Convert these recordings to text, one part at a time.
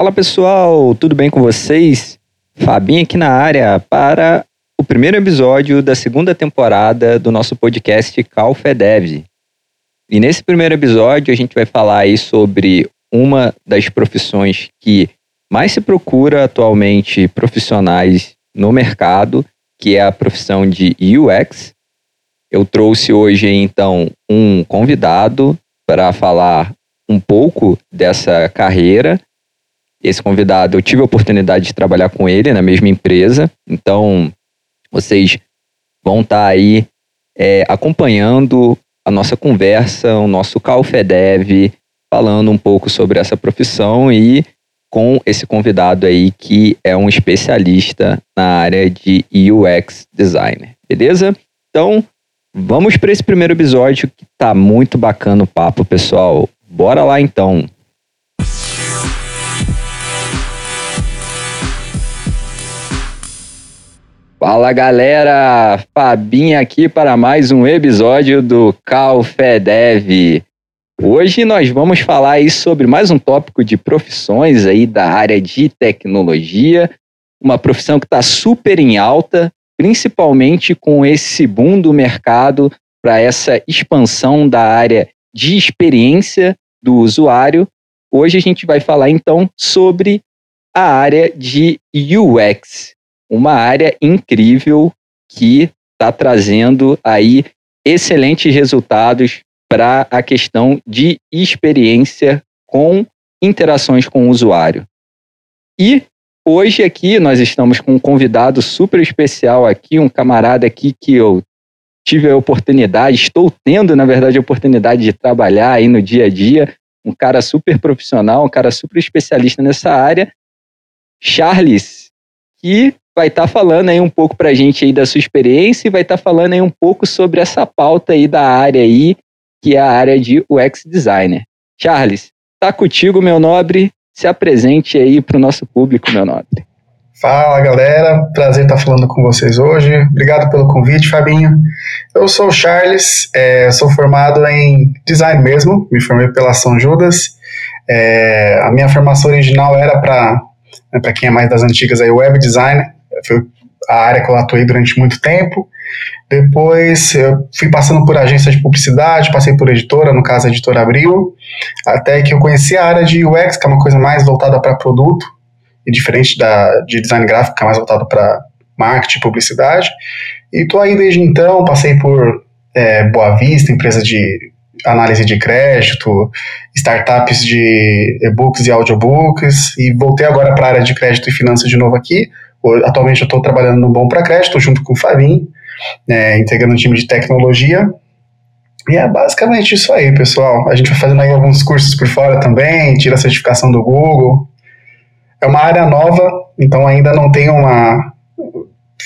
Fala pessoal, tudo bem com vocês? Fabinho aqui na área para o primeiro episódio da segunda temporada do nosso podcast CalFedev. E nesse primeiro episódio a gente vai falar aí sobre uma das profissões que mais se procura atualmente profissionais no mercado, que é a profissão de UX. Eu trouxe hoje então um convidado para falar um pouco dessa carreira esse convidado, eu tive a oportunidade de trabalhar com ele na mesma empresa, então vocês vão estar tá aí é, acompanhando a nossa conversa, o nosso Calfedev, falando um pouco sobre essa profissão e com esse convidado aí que é um especialista na área de UX designer, beleza? Então, vamos para esse primeiro episódio que tá muito bacana o papo, pessoal. Bora lá então. Fala galera, Fabinha aqui para mais um episódio do Calfedev. Hoje nós vamos falar aí sobre mais um tópico de profissões aí da área de tecnologia, uma profissão que está super em alta, principalmente com esse boom do mercado para essa expansão da área de experiência do usuário. Hoje a gente vai falar então sobre a área de UX, uma área incrível que está trazendo aí excelentes resultados para a questão de experiência com interações com o usuário. E hoje aqui nós estamos com um convidado super especial aqui, um camarada aqui que eu tive a oportunidade, estou tendo, na verdade, a oportunidade de trabalhar aí no dia a dia, um cara super profissional, um cara super especialista nessa área, Charles, que vai estar tá falando aí um pouco para a gente aí da sua experiência e vai estar tá falando aí um pouco sobre essa pauta aí da área aí, que é a área de UX Designer. Charles, tá contigo, meu nobre. Se apresente aí para o nosso público, meu nobre. Fala galera, prazer estar falando com vocês hoje. Obrigado pelo convite, Fabinho. Eu sou o Charles, é, sou formado em design mesmo, me formei pela São Judas. É, a minha formação original era para, né, para quem é mais das antigas, aí, web design, foi a área que eu atuei durante muito tempo. Depois eu fui passando por agência de publicidade, passei por editora, no caso a editora Abril, até que eu conheci a área de UX, que é uma coisa mais voltada para produto, e diferente da de design gráfico, que é mais voltada para marketing e publicidade. E estou aí desde então, passei por é, Boa Vista, empresa de análise de crédito, startups de e-books e audiobooks, e voltei agora para a área de crédito e finanças de novo aqui, Atualmente eu estou trabalhando no Bom para Crédito, junto com o Fabinho, é, integrando um time de tecnologia. E é basicamente isso aí, pessoal. A gente vai fazendo aí alguns cursos por fora também, tira a certificação do Google. É uma área nova, então ainda não tem uma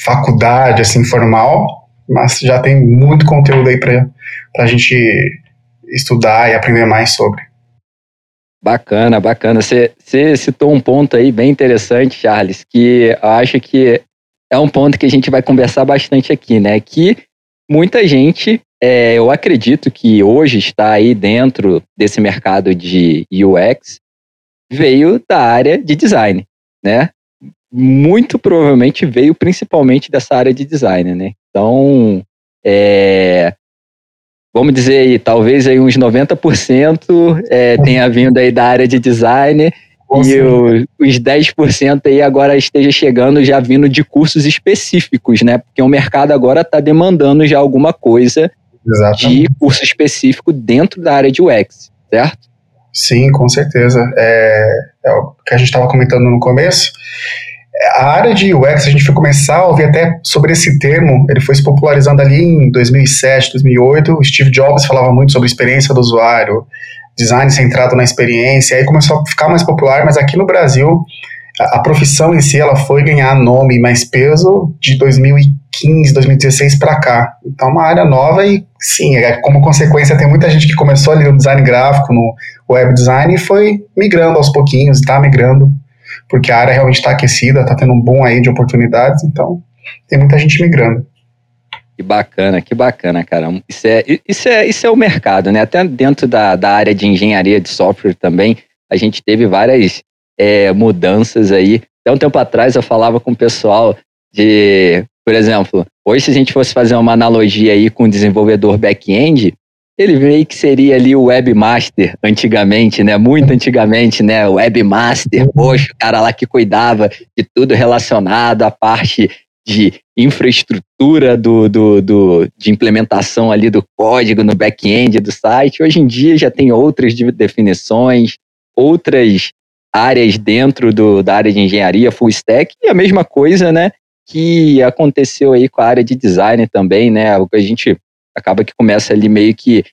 faculdade assim formal, mas já tem muito conteúdo aí para a gente estudar e aprender mais sobre. Bacana, bacana. Você, citou um ponto aí bem interessante, Charles, que eu acho que é um ponto que a gente vai conversar bastante aqui, né? Que muita gente, é, eu acredito que hoje está aí dentro desse mercado de UX, veio da área de design, né? Muito provavelmente veio principalmente dessa área de design, né? Então, é, vamos dizer aí, talvez aí uns 90% é, tenha vindo aí da área de design e o, os 10% aí agora esteja chegando já vindo de cursos específicos, né? Porque o mercado agora está demandando já alguma coisa Exatamente. de curso específico dentro da área de UX, certo? Sim, com certeza. É, é o que a gente estava comentando no começo a área de UX, a gente foi começar a ouvir até sobre esse termo, ele foi se popularizando ali em 2007, 2008, o Steve Jobs falava muito sobre experiência do usuário, design centrado na experiência, aí começou a ficar mais popular, mas aqui no Brasil, a, a profissão em si, ela foi ganhar nome e mais peso de 2015, 2016 para cá. Então, é uma área nova e, sim, é, como consequência, tem muita gente que começou ali no design gráfico, no web design e foi migrando aos pouquinhos, está migrando porque a área realmente está aquecida, está tendo um boom aí de oportunidades, então tem muita gente migrando. Que bacana, que bacana, cara. Isso é, isso é, isso é o mercado, né? Até dentro da, da área de engenharia de software também, a gente teve várias é, mudanças aí. Até um tempo atrás eu falava com o pessoal de, por exemplo, hoje se a gente fosse fazer uma analogia aí com o desenvolvedor back-end, ele meio que seria ali o webmaster antigamente, né? Muito antigamente, né? O webmaster, poxa, o cara lá que cuidava de tudo relacionado à parte de infraestrutura do, do, do, de implementação ali do código no back-end do site. Hoje em dia já tem outras definições, outras áreas dentro do, da área de engenharia, full stack, e a mesma coisa, né? Que aconteceu aí com a área de design também, né? O que a gente acaba que começa ali meio que,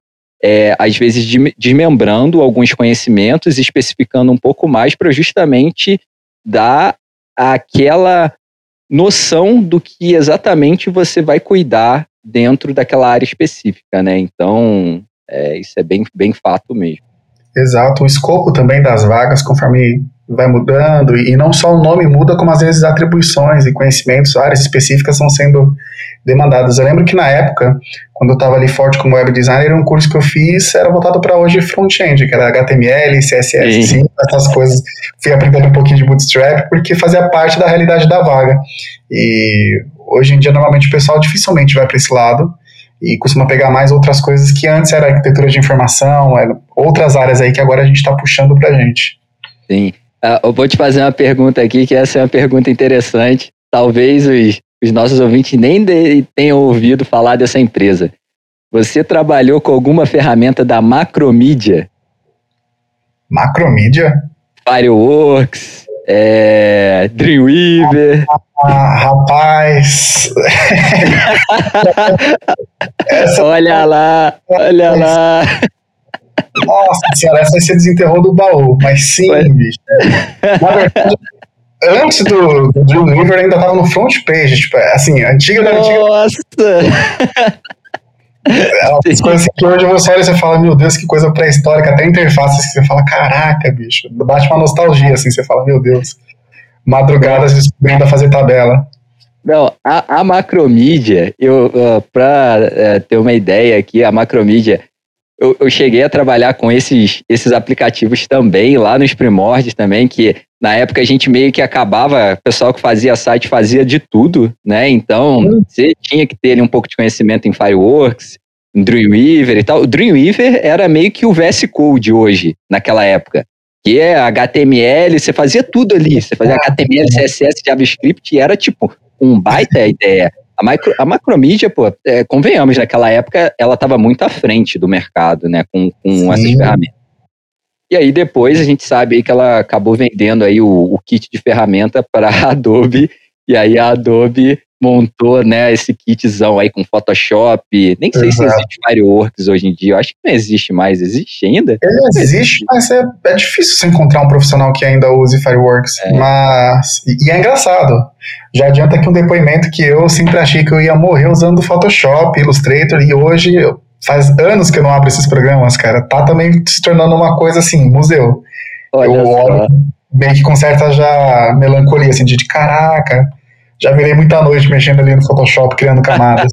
é, às vezes, desmembrando alguns conhecimentos, especificando um pouco mais para justamente dar aquela noção do que exatamente você vai cuidar dentro daquela área específica, né? Então, é, isso é bem, bem fato mesmo. Exato, o escopo também das vagas, conforme vai mudando, e não só o nome muda, como às vezes atribuições e conhecimentos, áreas específicas estão sendo demandadas. Eu lembro que na época, quando eu estava ali forte como web designer, um curso que eu fiz era voltado para hoje front-end, que era HTML, CSS, sim. essas coisas. Fui aprendendo um pouquinho de Bootstrap, porque fazia parte da realidade da vaga. E hoje em dia, normalmente, o pessoal dificilmente vai para esse lado e costuma pegar mais outras coisas que antes era arquitetura de informação, outras áreas aí que agora a gente está puxando para a gente. Sim. Uh, eu vou te fazer uma pergunta aqui, que essa é uma pergunta interessante. Talvez os, os nossos ouvintes nem de, tenham ouvido falar dessa empresa. Você trabalhou com alguma ferramenta da Macromídia? Macromídia? Fireworks, é, Dreamweaver. Ah, rapaz. olha lá, olha lá. Nossa senhora, essa aí você desenterrou do baú, mas sim, Foi. bicho. Na verdade, antes do, do Dreamweaver ainda tava no front page, tipo, assim, antiga da antiga. Nossa! É uma coisa assim que hoje você olha e você fala, meu Deus, que coisa pré-histórica, até interfaces que você fala, caraca, bicho, bate uma nostalgia, assim, você fala, meu Deus, madrugadas descobrindo a fazer tabela. Não, a, a macromídia, eu, uh, pra uh, ter uma ideia aqui, a macromídia, eu, eu, cheguei a trabalhar com esses, esses aplicativos também, lá nos primórdios também, que na época a gente meio que acabava, o pessoal que fazia site fazia de tudo, né? Então, hum. você tinha que ter um pouco de conhecimento em Fireworks, em Dreamweaver e tal. O Dreamweaver era meio que o VS Code hoje, naquela época. Que é HTML, você fazia tudo ali. Você fazia HTML, CSS, JavaScript, e era tipo um baita ideia. A, micro, a macromídia, pô, é, convenhamos, naquela época ela estava muito à frente do mercado, né, com, com essas ferramentas. E aí depois a gente sabe que ela acabou vendendo aí o, o kit de ferramenta para a Adobe, e aí a Adobe montou, né, esse kitzão aí com Photoshop. Nem sei Exato. se existe Fireworks hoje em dia. Eu acho que não existe mais. Existe ainda? Ele existe, mas é, é difícil você encontrar um profissional que ainda use Fireworks. É. Mas. E, e é engraçado. Já adianta aqui um depoimento que eu sempre achei que eu ia morrer usando Photoshop, Illustrator, e hoje faz anos que eu não abro esses programas, cara. Tá também se tornando uma coisa assim, museu. Olha eu olho meio que com certa já melancolia, assim, de caraca, já virei muita noite mexendo ali no Photoshop, criando camadas.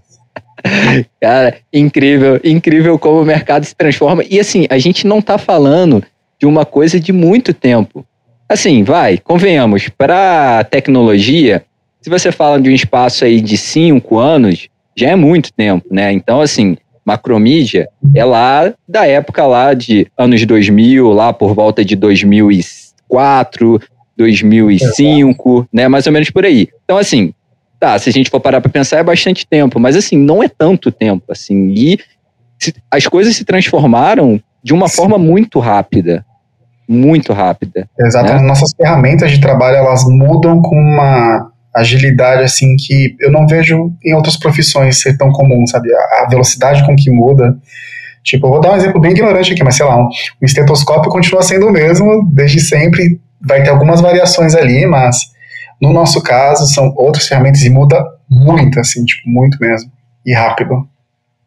Cara, incrível, incrível como o mercado se transforma. E assim, a gente não tá falando de uma coisa de muito tempo. Assim, vai, convenhamos, para tecnologia, se você fala de um espaço aí de cinco anos, já é muito tempo, né? Então, assim, macromídia é lá da época lá de anos 2000, lá por volta de 2004, 2005, Exato. né? Mais ou menos por aí. Então, assim, tá, se a gente for parar para pensar, é bastante tempo, mas assim, não é tanto tempo, assim. E se, as coisas se transformaram de uma Sim. forma muito rápida. Muito rápida. Exato. Né? As nossas ferramentas de trabalho, elas mudam com uma agilidade assim que eu não vejo em outras profissões ser tão comum, sabe? A, velocidade com que muda. Tipo, eu vou dar um exemplo bem ignorante aqui, mas sei lá, um, um estetoscópio continua sendo o mesmo desde sempre. Vai ter algumas variações ali, mas no nosso caso são outras ferramentas e muda muito, assim, tipo, muito mesmo. E rápido.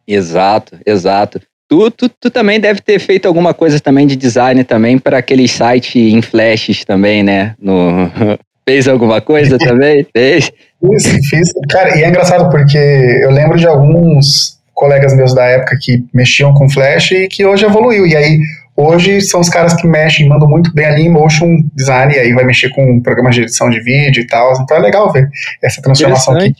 Exato, exato. Tu, tu, tu também deve ter feito alguma coisa também de design também para aquele site em flashes também, né? No, Fez alguma coisa também? Fez? Fiz, fiz. Cara, e é engraçado porque eu lembro de alguns colegas meus da época que mexiam com Flash e que hoje evoluiu. E aí, hoje são os caras que mexem, mandam muito bem ali em motion design, e aí vai mexer com programas de edição de vídeo e tal. Então é legal ver essa transformação aqui.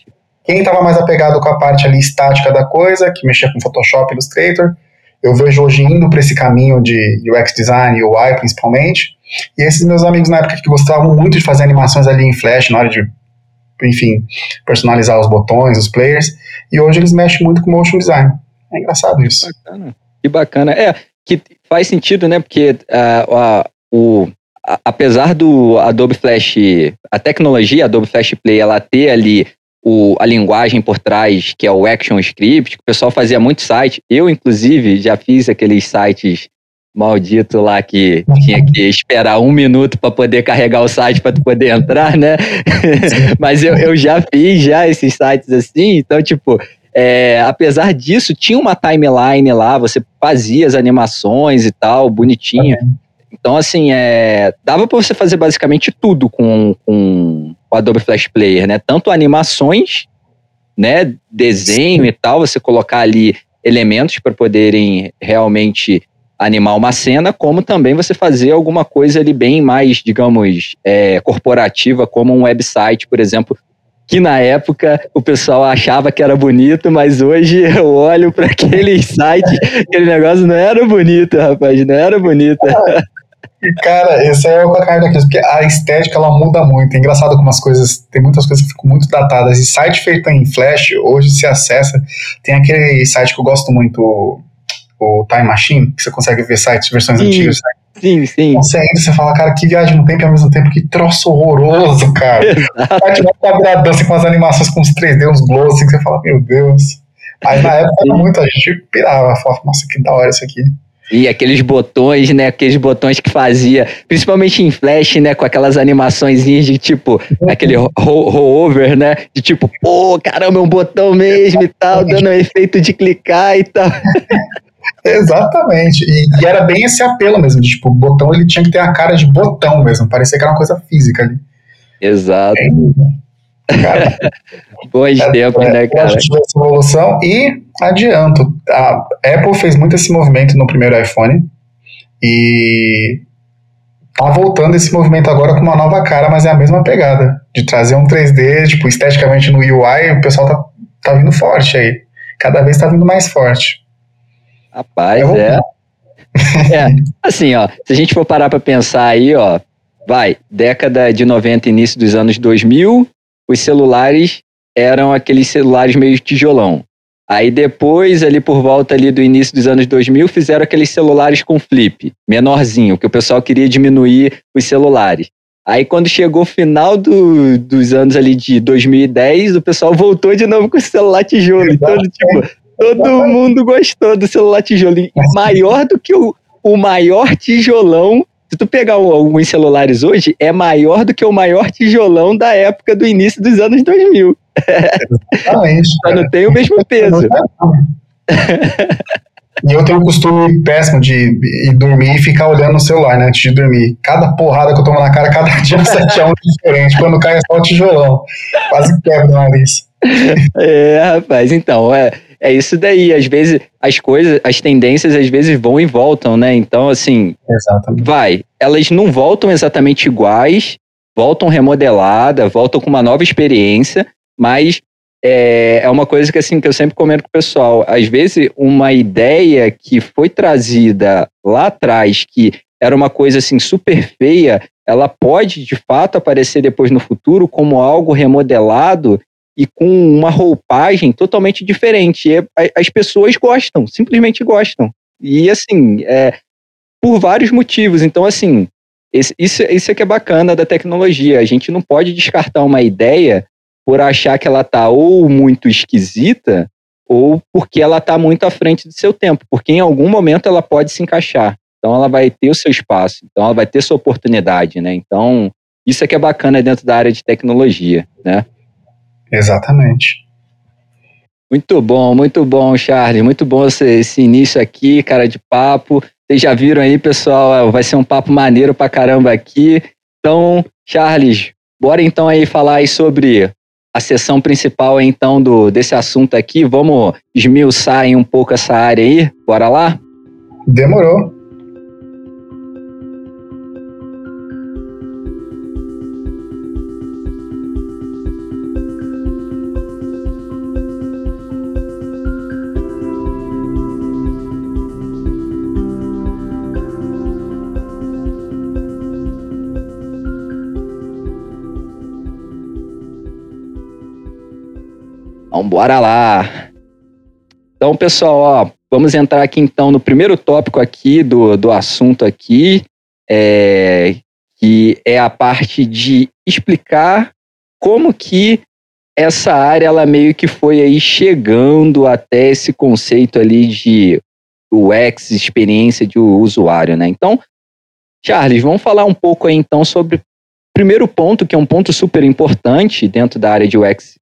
Quem estava mais apegado com a parte ali estática da coisa, que mexia com Photoshop, Illustrator, eu vejo hoje indo para esse caminho de UX design, UI principalmente. E esses meus amigos na época que gostavam muito de fazer animações ali em Flash, na hora de, enfim, personalizar os botões, os players, e hoje eles mexem muito com motion design. É engraçado isso. Que bacana. Que bacana. É, que faz sentido, né? Porque uh, o, a, apesar do Adobe Flash, a tecnologia Adobe Flash Play, ela ter ali o, a linguagem por trás, que é o Action Script, que o pessoal fazia muito site. Eu, inclusive, já fiz aqueles sites maldito lá que tinha que esperar um minuto para poder carregar o site para poder entrar, né? Mas eu, eu já fiz já esses sites assim, então, tipo, é, apesar disso, tinha uma timeline lá, você fazia as animações e tal, bonitinho. Então, assim, é, dava para você fazer basicamente tudo com, com o Adobe Flash Player, né? Tanto animações, né, desenho Sim. e tal, você colocar ali elementos para poderem realmente animar uma cena, como também você fazer alguma coisa ali bem mais, digamos, é, corporativa, como um website, por exemplo, que na época o pessoal achava que era bonito, mas hoje eu olho para aquele site, aquele negócio não era bonito, rapaz, não era bonito. Cara, esse é o cara daqueles, porque a estética ela muda muito. É engraçado como as coisas, tem muitas coisas que ficam muito datadas. E site feito em Flash, hoje se acessa. Tem aquele site que eu gosto muito, o Time Machine, que você consegue ver sites, versões sim, antigas. Sim, sim. Você entra você fala, cara, que viagem no tempo e ao mesmo tempo que troço horroroso, cara. Exato. Mais quadradão, assim, com as animações com os 3D, uns glows, assim, que você fala, meu Deus. Aí na época era muito, a gente pirava, falava, nossa, que da hora isso aqui. E aqueles botões, né? Aqueles botões que fazia, principalmente em Flash, né? Com aquelas animações de tipo, aquele rollover, né? De tipo, pô, caramba, é um botão mesmo e tal, dando um efeito de clicar e tal. Exatamente. E, e, era bem esse apelo mesmo, de, tipo, o botão ele tinha que ter a cara de botão mesmo, parecia que era uma coisa física ali. Exato. É, cara, Bons é, tempos, é, né, cara? A gente vê essa evolução e adianto, a Apple fez muito esse movimento no primeiro iPhone e tá voltando esse movimento agora com uma nova cara, mas é a mesma pegada, de trazer um 3D, tipo, esteticamente no UI, o pessoal tá, tá vindo forte aí. Cada vez tá vindo mais forte. Rapaz, é. é. Assim, ó, se a gente for parar para pensar aí, ó, vai, década de 90, início dos anos 2000, os celulares eram aqueles celulares meio tijolão. Aí depois, ali por volta ali do início dos anos 2000, fizeram aqueles celulares com flip, menorzinho, que o pessoal queria diminuir os celulares. Aí quando chegou o final do, dos anos ali de 2010, o pessoal voltou de novo com o celular tijolo. Então, tipo, todo mundo gostou do celular tijolo. Maior do que o, o maior tijolão se tu pegar alguns celulares hoje, é maior do que o maior tijolão da época do início dos anos 2000. Exatamente. Só não tem o mesmo peso. E eu tenho um costume péssimo de ir dormir e ficar olhando no celular, né, antes de dormir. Cada porrada que eu tomo na cara, cada dia um 7 a 1 diferente. Quando cai é só o tijolão. Quase quebra o nariz. É, rapaz, então, é, é isso daí. Às vezes as coisas, as tendências às vezes vão e voltam, né? Então, assim, exatamente. vai. Elas não voltam exatamente iguais, voltam remodelada, voltam com uma nova experiência, mas é, é uma coisa que assim que eu sempre comento com o pessoal. Às vezes, uma ideia que foi trazida lá atrás, que era uma coisa assim super feia, ela pode de fato aparecer depois no futuro como algo remodelado e com uma roupagem totalmente diferente. E as pessoas gostam, simplesmente gostam. E assim, é, por vários motivos. Então, assim, esse, isso, isso é que é bacana da tecnologia. A gente não pode descartar uma ideia por achar que ela está ou muito esquisita ou porque ela está muito à frente do seu tempo, porque em algum momento ela pode se encaixar. Então ela vai ter o seu espaço, então ela vai ter sua oportunidade, né? Então isso é que é bacana dentro da área de tecnologia, né? Exatamente. Muito bom, muito bom, Charles. Muito bom esse, esse início aqui, cara de papo. Vocês já viram aí, pessoal? Vai ser um papo maneiro pra caramba aqui. Então, Charles, bora então aí falar aí sobre a sessão principal então do desse assunto aqui. Vamos esmiuçar aí um pouco essa área aí. Bora lá? Demorou. Bora lá. Então, pessoal, ó, vamos entrar aqui então no primeiro tópico aqui do, do assunto aqui, é, que é a parte de explicar como que essa área ela meio que foi aí chegando até esse conceito ali de UX, experiência de usuário, né? Então, Charles, vamos falar um pouco aí então sobre o primeiro ponto, que é um ponto super importante dentro da área de UX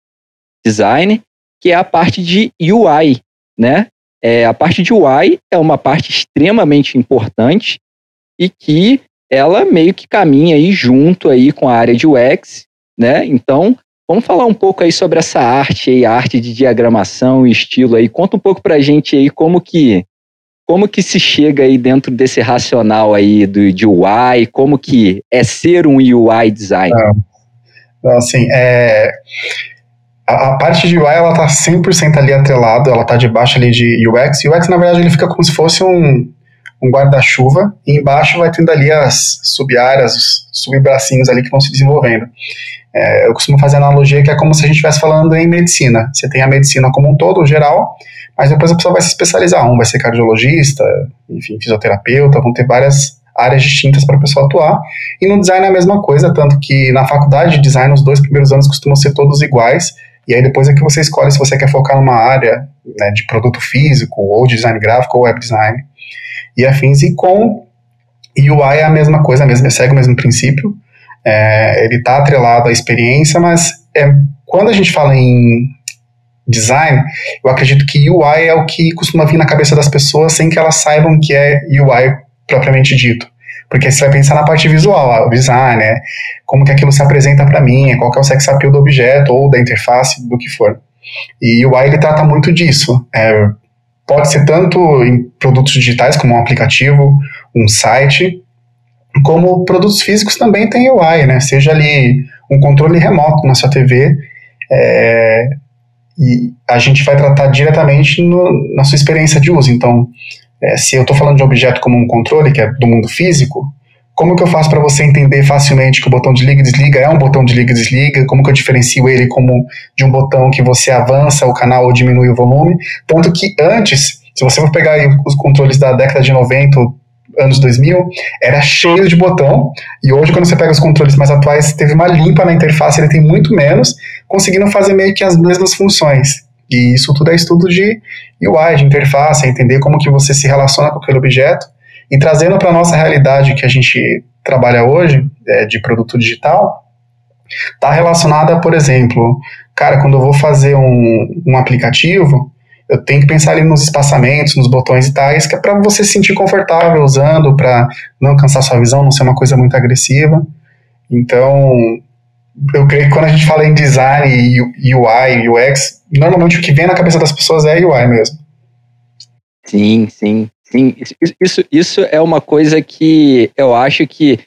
design, que é a parte de UI, né? É, a parte de UI é uma parte extremamente importante e que ela meio que caminha aí junto aí com a área de UX, né? Então, vamos falar um pouco aí sobre essa arte aí, a arte de diagramação e estilo aí. Conta um pouco pra gente aí como que como que se chega aí dentro desse racional aí do, de UI, como que é ser um UI designer? Então, assim, é, a, a, parte de UI, ela tá 100% ali atrelado, ela tá debaixo ali de UX. UX, na verdade, ele fica como se fosse um, um guarda-chuva, e embaixo vai tendo ali as sub-áreas, os sub-bracinhos ali que vão se desenvolvendo. É, eu costumo fazer analogia que é como se a gente estivesse falando em medicina. Você tem a medicina como um todo, geral, mas depois a pessoa vai se especializar. Um vai ser cardiologista, enfim, fisioterapeuta, vão ter várias áreas distintas para a pessoa atuar. E no design é a mesma coisa, tanto que na faculdade de design os dois primeiros anos costumam ser todos iguais, e aí depois é que você escolhe se você quer focar numa área né, de produto físico, ou design gráfico, ou web design, e afins. E com UI é a mesma coisa, mesmo, segue o mesmo princípio. É, ele está atrelado à experiência, mas é, quando a gente fala em design, eu acredito que UI é o que costuma vir na cabeça das pessoas sem que elas saibam que é UI propriamente dito. Porque você vai pensar na parte visual, o design, né? como que aquilo se apresenta para mim, qual que é o sex appeal do objeto ou da interface, do que for. E o UI ele trata muito disso. É, pode ser tanto em produtos digitais, como um aplicativo, um site, como produtos físicos também tem UI, né? Seja ali um controle remoto na sua TV, é, e a gente vai tratar diretamente no, na sua experiência de uso. Então, é, se eu estou falando de um objeto como um controle, que é do mundo físico, como que eu faço para você entender facilmente que o botão de liga e desliga é um botão de liga e desliga? Como que eu diferencio ele como de um botão que você avança o canal ou diminui o volume? Tanto que antes, se você for pegar os controles da década de 90, anos 2000, era cheio de botão, e hoje quando você pega os controles mais atuais, teve uma limpa na interface, ele tem muito menos, conseguindo fazer meio que as mesmas funções. E isso tudo é estudo de UI, de interface, é entender como que você se relaciona com aquele objeto, e trazendo para a nossa realidade que a gente trabalha hoje, é, de produto digital, está relacionada, por exemplo, cara, quando eu vou fazer um, um aplicativo, eu tenho que pensar ali nos espaçamentos, nos botões e tais, que é para você se sentir confortável usando, para não cansar sua visão, não ser uma coisa muito agressiva. Então, eu creio que quando a gente fala em design, UI, UX, normalmente o que vem na cabeça das pessoas é UI mesmo. Sim, sim, sim. Isso, isso é uma coisa que eu acho que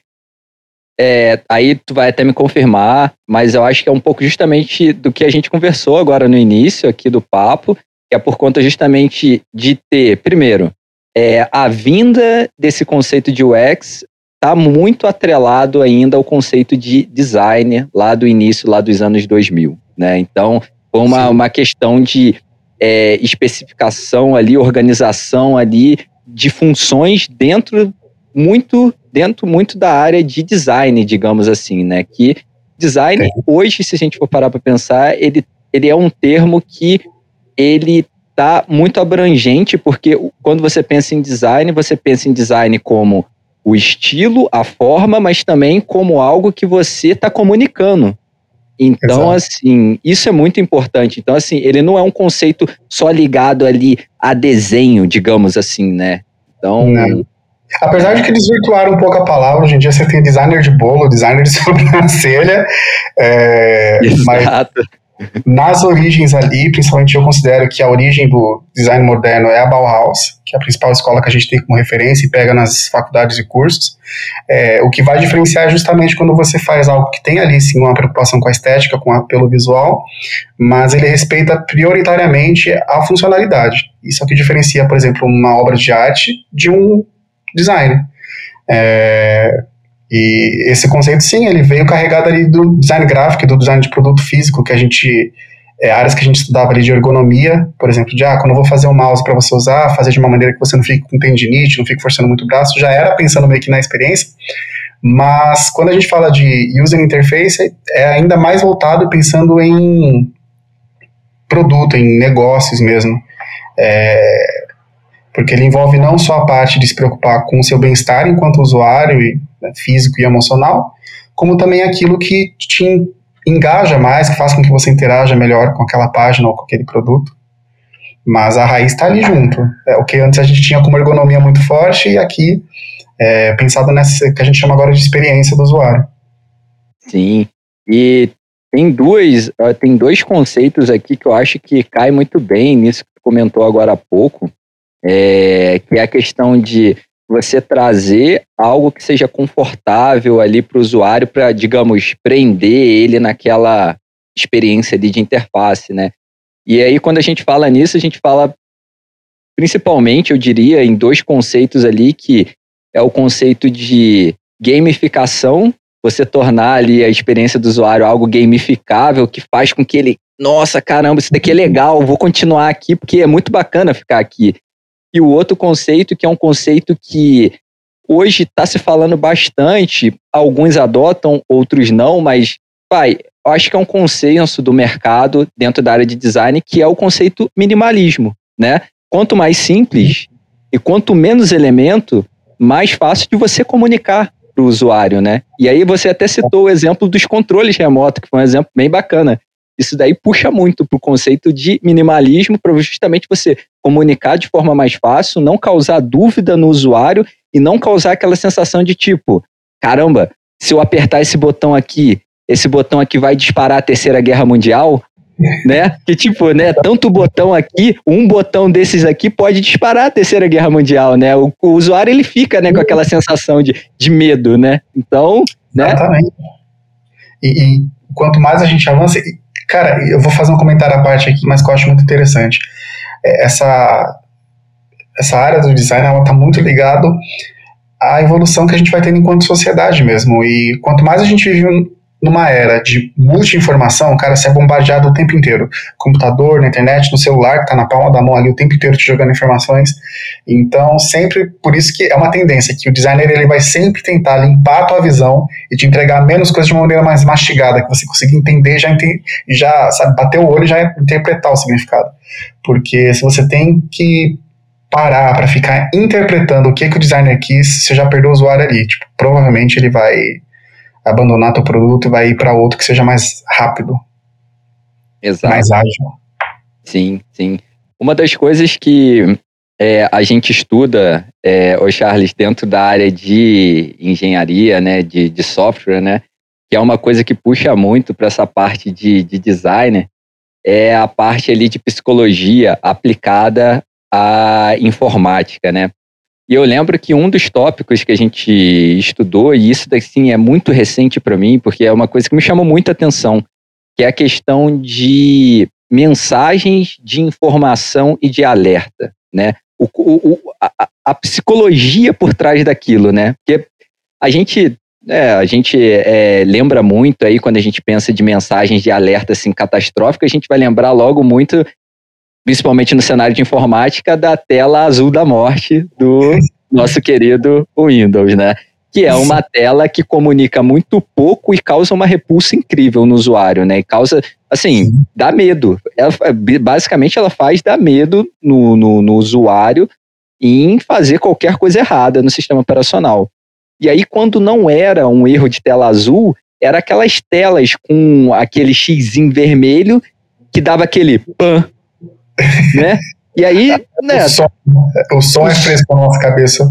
é, aí tu vai até me confirmar, mas eu acho que é um pouco justamente do que a gente conversou agora no início aqui do papo, que é por conta justamente de ter, primeiro, é, a vinda desse conceito de UX está muito atrelado ainda ao conceito de design lá do início, lá dos anos 2000. Né? Então, foi uma, uma questão de é, especificação ali, organização ali de funções dentro muito dentro muito da área de design, digamos assim, né? Que design hoje, se a gente for parar para pensar, ele, ele é um termo que ele tá muito abrangente, porque quando você pensa em design, você pensa em design como o estilo, a forma, mas também como algo que você está comunicando. Então, Exato. assim, isso é muito importante. Então, assim, ele não é um conceito só ligado ali a desenho, digamos assim, né? Então. Não. Apesar de que desvirtuaram um pouco a palavra, hoje em dia você tem designer de bolo, designer de sobrancelha. É, Exato. Mas nas origens ali, principalmente eu considero que a origem do design moderno é a Bauhaus, que é a principal escola que a gente tem como referência e pega nas faculdades e cursos. É, o que vai diferenciar é justamente quando você faz algo que tem ali sim uma preocupação com a estética, com o apelo visual, mas ele respeita prioritariamente a funcionalidade. Isso é o que diferencia, por exemplo, uma obra de arte de um design. É, e esse conceito, sim, ele veio carregado ali do design gráfico, do design de produto físico, que a gente é, áreas que a gente estudava ali de ergonomia, por exemplo, de ah, quando eu vou fazer o mouse para você usar, fazer de uma maneira que você não fique com tendinite, não fique forçando muito o braço, já era pensando meio que na experiência. Mas quando a gente fala de user interface, é ainda mais voltado pensando em produto, em negócios mesmo. É, porque ele envolve não só a parte de se preocupar com o seu bem-estar enquanto usuário, né, físico e emocional, como também aquilo que te engaja mais, que faz com que você interaja melhor com aquela página ou com aquele produto. Mas a raiz está ali junto. É, o que antes a gente tinha como ergonomia muito forte e aqui é, pensado nessa que a gente chama agora de experiência do usuário. Sim. E tem dois, tem dois conceitos aqui que eu acho que cai muito bem nisso que tu comentou agora há pouco, é, que é a questão de você trazer algo que seja confortável ali para o usuário para, digamos, prender ele naquela experiência ali de interface, né? E aí, quando a gente fala nisso, a gente fala principalmente, eu diria, em dois conceitos ali, que é o conceito de gamificação, você tornar ali a experiência do usuário algo gamificável, que faz com que ele, nossa, caramba, isso daqui é legal, vou continuar aqui, porque é muito bacana ficar aqui. E o outro conceito, que é um conceito que hoje está se falando bastante, alguns adotam, outros não, mas, pai, acho que é um consenso do mercado dentro da área de design, que é o conceito minimalismo, né? Quanto mais simples e quanto menos elemento, mais fácil de você comunicar para o usuário, né? E aí você até citou o exemplo dos controles remotos, que foi um exemplo bem bacana. Isso daí puxa muito para o conceito de minimalismo, para justamente você comunicar de forma mais fácil, não causar dúvida no usuário e não causar aquela sensação de tipo, caramba, se eu apertar esse botão aqui, esse botão aqui vai disparar a Terceira Guerra Mundial, né? Que tipo, né? Tanto botão aqui, um botão desses aqui pode disparar a Terceira Guerra Mundial, né? O, o usuário ele fica, né, com aquela sensação de, de medo, né? Então, né? Exatamente. E, e quanto mais a gente avança, Cara, eu vou fazer um comentário à parte aqui, mas que eu acho muito interessante. É, essa, essa área do design, está muito ligado à evolução que a gente vai tendo enquanto sociedade mesmo. E quanto mais a gente vive numa era de multi-informação, cara, você é bombardeado o tempo inteiro. Computador, na internet, no celular, que tá na palma da mão ali o tempo inteiro te jogando informações. Então, sempre, por isso que é uma tendência, que o designer ele vai sempre tentar limpar a tua visão e te entregar menos coisas de uma maneira mais mastigada, que você consiga entender, já, ente, já sabe, bater o olho e já interpretar o significado. Porque se você tem que parar para ficar interpretando o que, que o designer quis, você já perdeu o usuário ali. Tipo, provavelmente ele vai abandonar teu produto e vai ir para outro que seja mais rápido. Exato. Mais ágil. Sim, sim. Uma das coisas que é, a gente estuda, é, o Charles, dentro da área de engenharia, né, de, de software, né, que é uma coisa que puxa muito para essa parte de, de designer, é a parte ali de psicologia aplicada à informática, né? E eu lembro que um dos tópicos que a gente estudou, e isso assim, é muito recente para mim, porque é uma coisa que me chamou muita atenção, que é a questão de mensagens de informação e de alerta, né? O, o, a, a, psicologia por trás daquilo, né? Porque a gente, é, a gente é, lembra muito aí quando a gente pensa de mensagens de alerta assim catastrófica, a gente vai lembrar logo muito principalmente no cenário de informática, da tela azul da morte do nosso querido Windows, né? Que é uma tela que comunica muito pouco e causa uma repulsa incrível no usuário, né? E causa, assim, dá medo. Ela, basicamente, ela faz dar medo no, no, no usuário em fazer qualquer coisa errada no sistema operacional. E aí, quando não era um erro de tela azul, era aquelas telas com aquele X vermelho que dava aquele pan, né? E aí, né? O som, o som é fresco na nossa cabeça.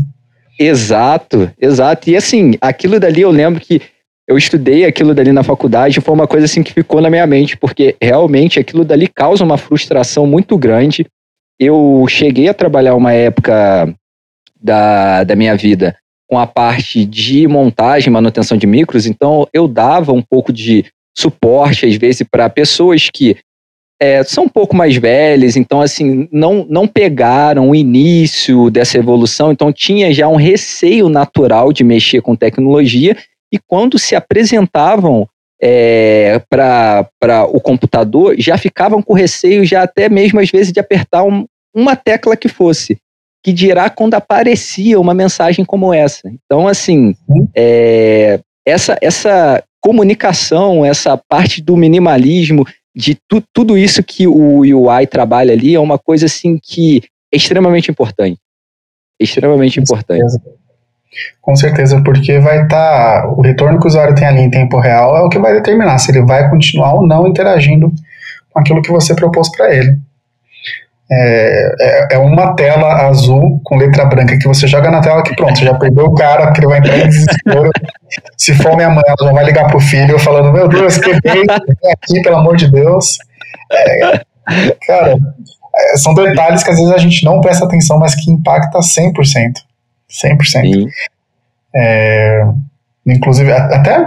Exato, exato. E assim, aquilo dali eu lembro que eu estudei aquilo dali na faculdade, foi uma coisa assim que ficou na minha mente, porque realmente aquilo dali causa uma frustração muito grande. Eu cheguei a trabalhar uma época da, da minha vida com a parte de montagem, manutenção de micros, então eu dava um pouco de suporte, às vezes, para pessoas que é, são um pouco mais velhos, então assim, não, não pegaram o início dessa evolução, então tinha já um receio natural de mexer com tecnologia, e quando se apresentavam é, para o computador já ficavam com receio, já até mesmo às vezes de apertar um, uma tecla que fosse. Que dirá quando aparecia uma mensagem como essa. Então, assim, é, essa, essa comunicação, essa parte do minimalismo, de tu, tudo isso que o UI trabalha ali, é uma coisa assim que é extremamente importante. Extremamente Com importante. Certeza. Com certeza, porque vai estar. Tá, o retorno que o usuário tem ali em tempo real é o que vai determinar se ele vai continuar ou não interagindo com aquilo que você propôs para ele. É, é, é, uma tela azul com letra branca que você joga na tela que pronto, já perdeu o cara, porque ele vai entrar em desespero. Se for minha mãe, ela já vai ligar pro filho falando: Meu Deus, quebrei aqui, pelo amor de Deus. É, cara, é, são detalhes que às vezes a gente não presta atenção, mas que impacta 100%. 100%. Sim. É, inclusive, até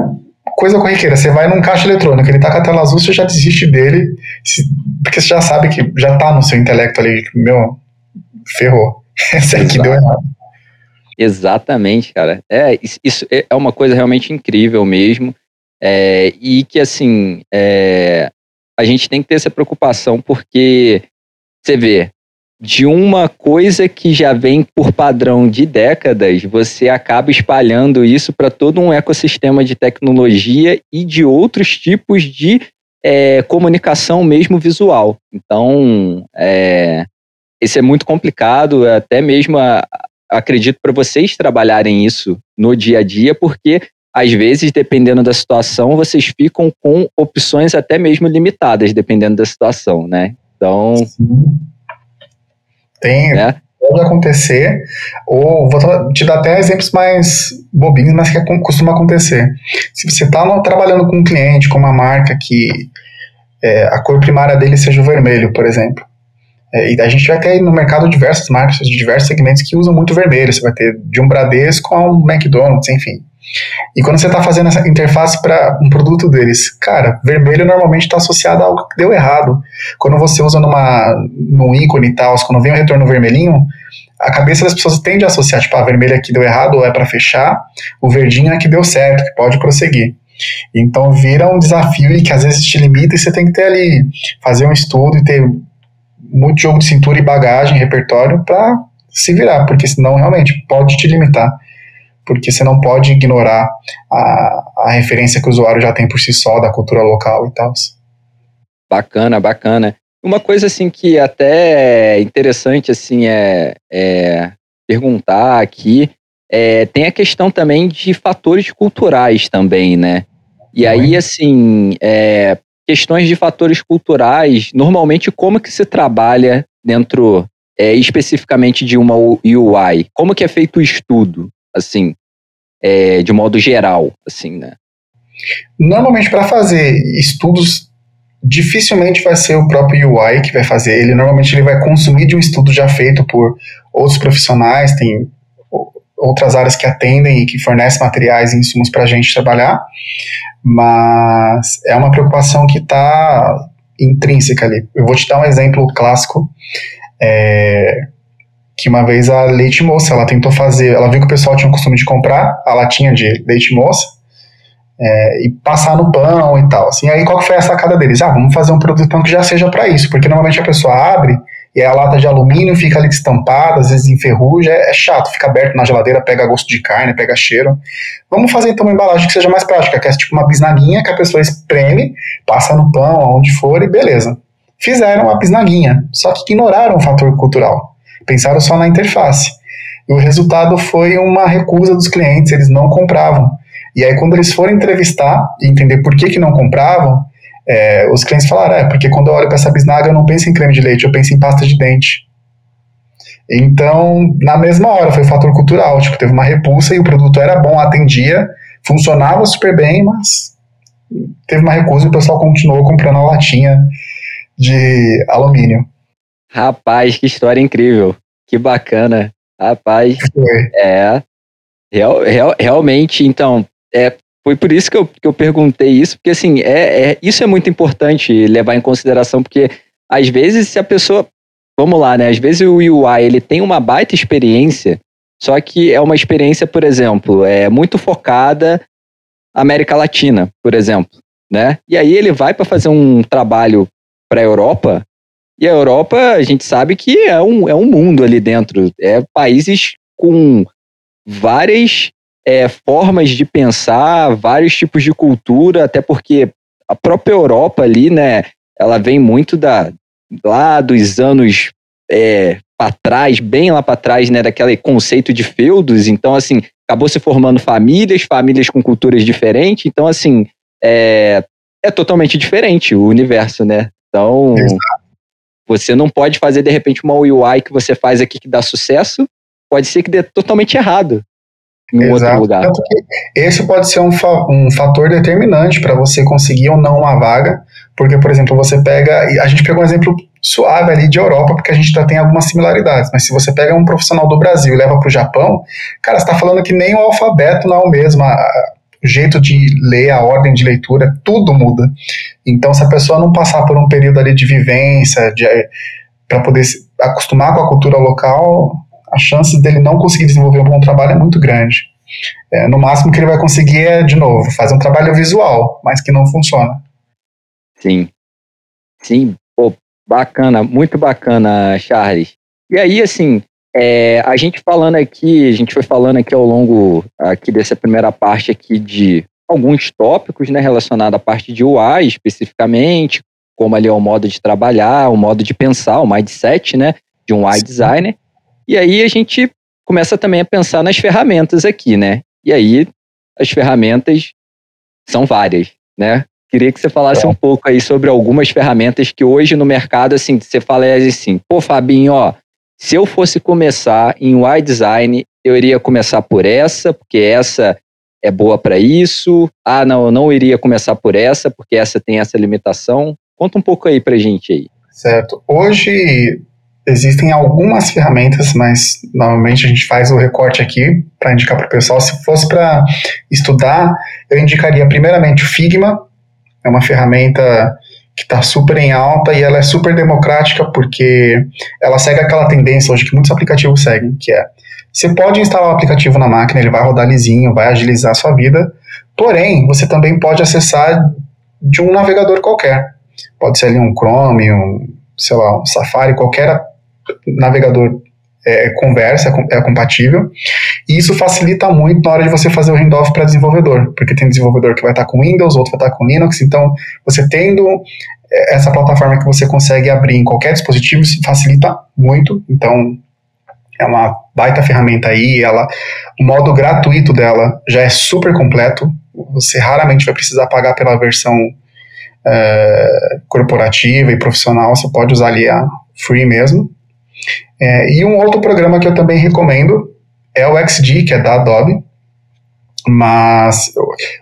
coisa corriqueira, você vai num caixa eletrônico, ele tá com a tela azul, você já desiste dele, porque você já sabe que já tá no seu intelecto ali, meu, ferrou. Esse aqui deu errado. Exatamente, cara. É, isso é, é uma coisa realmente incrível mesmo. É, e que, assim, é, a gente tem que ter essa preocupação, porque você vê, de uma coisa que já vem por padrão de décadas, você acaba espalhando isso para todo um ecossistema de tecnologia e de outros tipos de é, comunicação mesmo visual. Então, é, isso é muito complicado, até mesmo a, acredito para vocês trabalharem isso no dia a dia, porque às vezes, dependendo da situação, vocês ficam com opções até mesmo limitadas, dependendo da situação, né? Então. Sim tem, é. pode acontecer, ou vou te dar até exemplos mais bobinhos, mas que costuma acontecer. Se você está trabalhando com um cliente, com uma marca que é, a cor primária dele seja o vermelho, por exemplo, é, e a gente vai ter no mercado diversas marcas de diversos segmentos que usam muito vermelho. Você vai ter de um Bradesco a um McDonald's, enfim. E quando você está fazendo essa interface para um produto deles, cara, vermelho normalmente está associado a algo que deu errado. Quando você usa numa, num ícone e tal, quando vem o retorno vermelhinho, a cabeça das pessoas tende a associar, tipo, a ah, vermelho aqui deu errado, ou é para fechar, o verdinho é que deu certo, que pode prosseguir. Então vira um desafio e que às vezes te limita e você tem que ter ali, fazer um estudo e ter muito jogo de cintura e bagagem, repertório para se virar, porque senão realmente pode te limitar porque você não pode ignorar a, a referência que o usuário já tem por si só da cultura local e tal. Bacana, bacana. Uma coisa assim que até é interessante assim é, é perguntar aqui é, tem a questão também de fatores culturais também, né? E aí assim é, questões de fatores culturais, normalmente como que se trabalha dentro é, especificamente de uma UI? Como que é feito o estudo? Assim, é, de modo geral, assim, né? Normalmente para fazer estudos dificilmente vai ser o próprio UI que vai fazer. Ele normalmente ele vai consumir de um estudo já feito por outros profissionais, tem outras áreas que atendem e que fornecem materiais e insumos para a gente trabalhar, mas é uma preocupação que está intrínseca ali. Eu vou te dar um exemplo clássico. É, que uma vez a leite moça, ela tentou fazer, ela viu que o pessoal tinha o costume de comprar a latinha de leite moça é, e passar no pão e tal. Assim, aí qual foi a sacada deles? Ah, vamos fazer um produto pão que já seja para isso, porque normalmente a pessoa abre e a lata de alumínio fica ali estampada, às vezes enferruja, é, é chato, fica aberto na geladeira, pega gosto de carne, pega cheiro. Vamos fazer então uma embalagem que seja mais prática, que é tipo uma bisnaguinha que a pessoa espreme, passa no pão, aonde for e beleza. Fizeram uma bisnaguinha, só que ignoraram o fator cultural pensaram só na interface. E o resultado foi uma recusa dos clientes, eles não compravam. E aí, quando eles foram entrevistar e entender por que, que não compravam, é, os clientes falaram: é, porque quando eu olho para essa bisnaga, eu não penso em creme de leite, eu penso em pasta de dente. Então, na mesma hora, foi fator cultural. Tipo, teve uma repulsa e o produto era bom, atendia, funcionava super bem, mas teve uma recusa e o pessoal continuou comprando a latinha de alumínio. Rapaz, que história incrível. Que bacana. Rapaz, é. Real, real, realmente, então, é, foi por isso que eu, que eu perguntei isso, porque assim, é, é, isso é muito importante levar em consideração, porque às vezes se a pessoa, vamos lá, né? Às vezes o UI ele tem uma baita experiência, só que é uma experiência, por exemplo, é muito focada América Latina, por exemplo, né? E aí ele vai para fazer um trabalho para a Europa, e a Europa a gente sabe que é um, é um mundo ali dentro, é países com várias é, formas de pensar, vários tipos de cultura, até porque a própria Europa ali, né, ela vem muito da, lá dos anos é, para trás, bem lá para trás, né, daquele conceito de feudos. Então, assim, acabou se formando famílias, famílias com culturas diferentes. Então, assim, é, é totalmente diferente o universo, né? Então, Exato. Você não pode fazer de repente uma UI que você faz aqui que dá sucesso, pode ser que dê totalmente errado em Exato. outro lugar. Tanto que esse pode ser um, fa um fator determinante para você conseguir ou não uma vaga, porque, por exemplo, você pega. A gente pegou um exemplo suave ali de Europa, porque a gente já tem algumas similaridades, mas se você pega um profissional do Brasil e leva para o Japão, cara, você está falando que nem o alfabeto não é o mesmo. o jeito de ler, a ordem de leitura, tudo muda. Então, se a pessoa não passar por um período ali de vivência, de, para poder se acostumar com a cultura local, a chance dele não conseguir desenvolver um bom trabalho é muito grande. É, no máximo que ele vai conseguir é, de novo, fazer um trabalho visual, mas que não funciona. Sim. Sim, pô, bacana, muito bacana, Charles. E aí, assim, é, a gente falando aqui, a gente foi falando aqui ao longo aqui dessa primeira parte aqui de alguns tópicos, né, relacionados à parte de UI especificamente, como ali é o modo de trabalhar, o modo de pensar, o mindset, né, de um UI designer. E aí a gente começa também a pensar nas ferramentas aqui, né? E aí as ferramentas são várias, né? Queria que você falasse é. um pouco aí sobre algumas ferramentas que hoje no mercado, assim, você fala assim, pô, Fabinho, ó, se eu fosse começar em UI design, eu iria começar por essa, porque essa é boa para isso. Ah, não, eu não iria começar por essa, porque essa tem essa limitação. Conta um pouco aí pra gente aí. Certo. Hoje, Existem algumas ferramentas, mas normalmente a gente faz o recorte aqui para indicar para o pessoal. Se fosse para estudar, eu indicaria primeiramente o Figma, é uma ferramenta que está super em alta e ela é super democrática porque ela segue aquela tendência hoje que muitos aplicativos seguem, que é você pode instalar o aplicativo na máquina, ele vai rodar lisinho, vai agilizar a sua vida, porém, você também pode acessar de um navegador qualquer. Pode ser ali um Chrome, um, sei lá, um Safari, qualquer navegador é, conversa, é, compatível, e isso facilita muito na hora de você fazer o handoff para desenvolvedor, porque tem desenvolvedor que vai estar com Windows, outro vai estar com Linux, então você tendo é, essa plataforma que você consegue abrir em qualquer dispositivo, isso facilita muito, então é uma baita ferramenta aí, ela, o modo gratuito dela já é super completo, você raramente vai precisar pagar pela versão é, corporativa e profissional, você pode usar ali a free mesmo, é, e um outro programa que eu também recomendo é o XD, que é da Adobe. Mas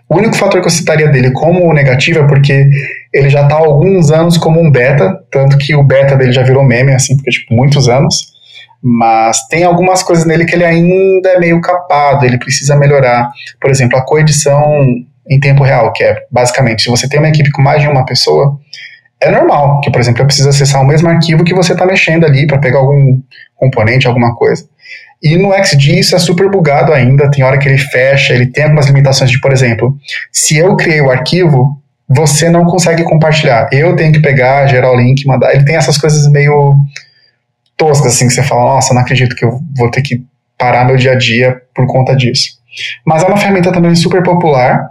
o único fator que eu citaria dele como negativo é porque ele já está há alguns anos como um beta, tanto que o beta dele já virou meme, assim, porque, tipo, muitos anos. Mas tem algumas coisas nele que ele ainda é meio capado, ele precisa melhorar. Por exemplo, a coedição em tempo real, que é basicamente, se você tem uma equipe com mais de uma pessoa, é normal, que, por exemplo, eu preciso acessar o mesmo arquivo que você está mexendo ali para pegar algum componente, alguma coisa. E no XD isso é super bugado ainda, tem hora que ele fecha, ele tem algumas limitações de, por exemplo, se eu criei o arquivo, você não consegue compartilhar. Eu tenho que pegar, gerar o link, mandar. Ele tem essas coisas meio toscas, assim, que você fala, nossa, não acredito que eu vou ter que parar meu dia a dia por conta disso. Mas é uma ferramenta também super popular.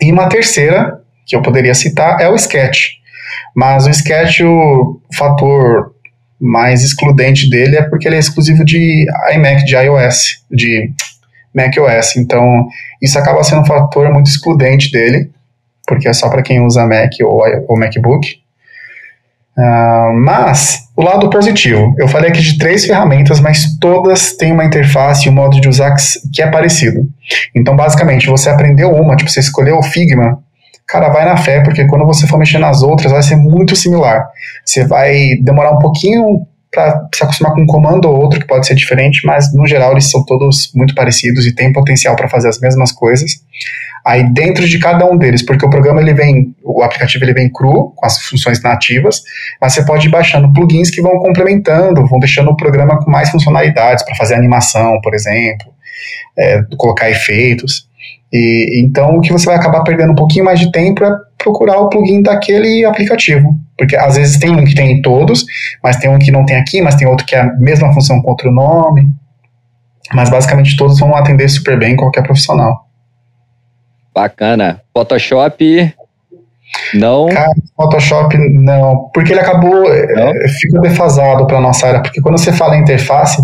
E uma terceira, que eu poderia citar, é o Sketch. Mas o Sketch, o fator mais excludente dele é porque ele é exclusivo de iMac, de iOS, de macOS. Então, isso acaba sendo um fator muito excludente dele, porque é só para quem usa Mac ou, ou MacBook. Uh, mas, o lado positivo, eu falei aqui de três ferramentas, mas todas têm uma interface e um modo de usar que é parecido. Então, basicamente, você aprendeu uma, tipo, você escolheu o Figma, cara, vai na fé, porque quando você for mexer nas outras, vai ser muito similar. Você vai demorar um pouquinho para se acostumar com um comando ou outro que pode ser diferente, mas no geral eles são todos muito parecidos e têm potencial para fazer as mesmas coisas. Aí dentro de cada um deles, porque o programa ele vem, o aplicativo ele vem cru com as funções nativas, mas você pode ir baixando plugins que vão complementando, vão deixando o programa com mais funcionalidades para fazer animação, por exemplo, é, colocar efeitos. E, então, o que você vai acabar perdendo um pouquinho mais de tempo é procurar o plugin daquele aplicativo. Porque às vezes tem um que tem em todos, mas tem um que não tem aqui, mas tem outro que é a mesma função com outro nome. Mas basicamente todos vão atender super bem qualquer profissional. Bacana. Photoshop não. Cara, Photoshop não, porque ele acabou não? É, fica defasado para nossa área, porque quando você fala interface,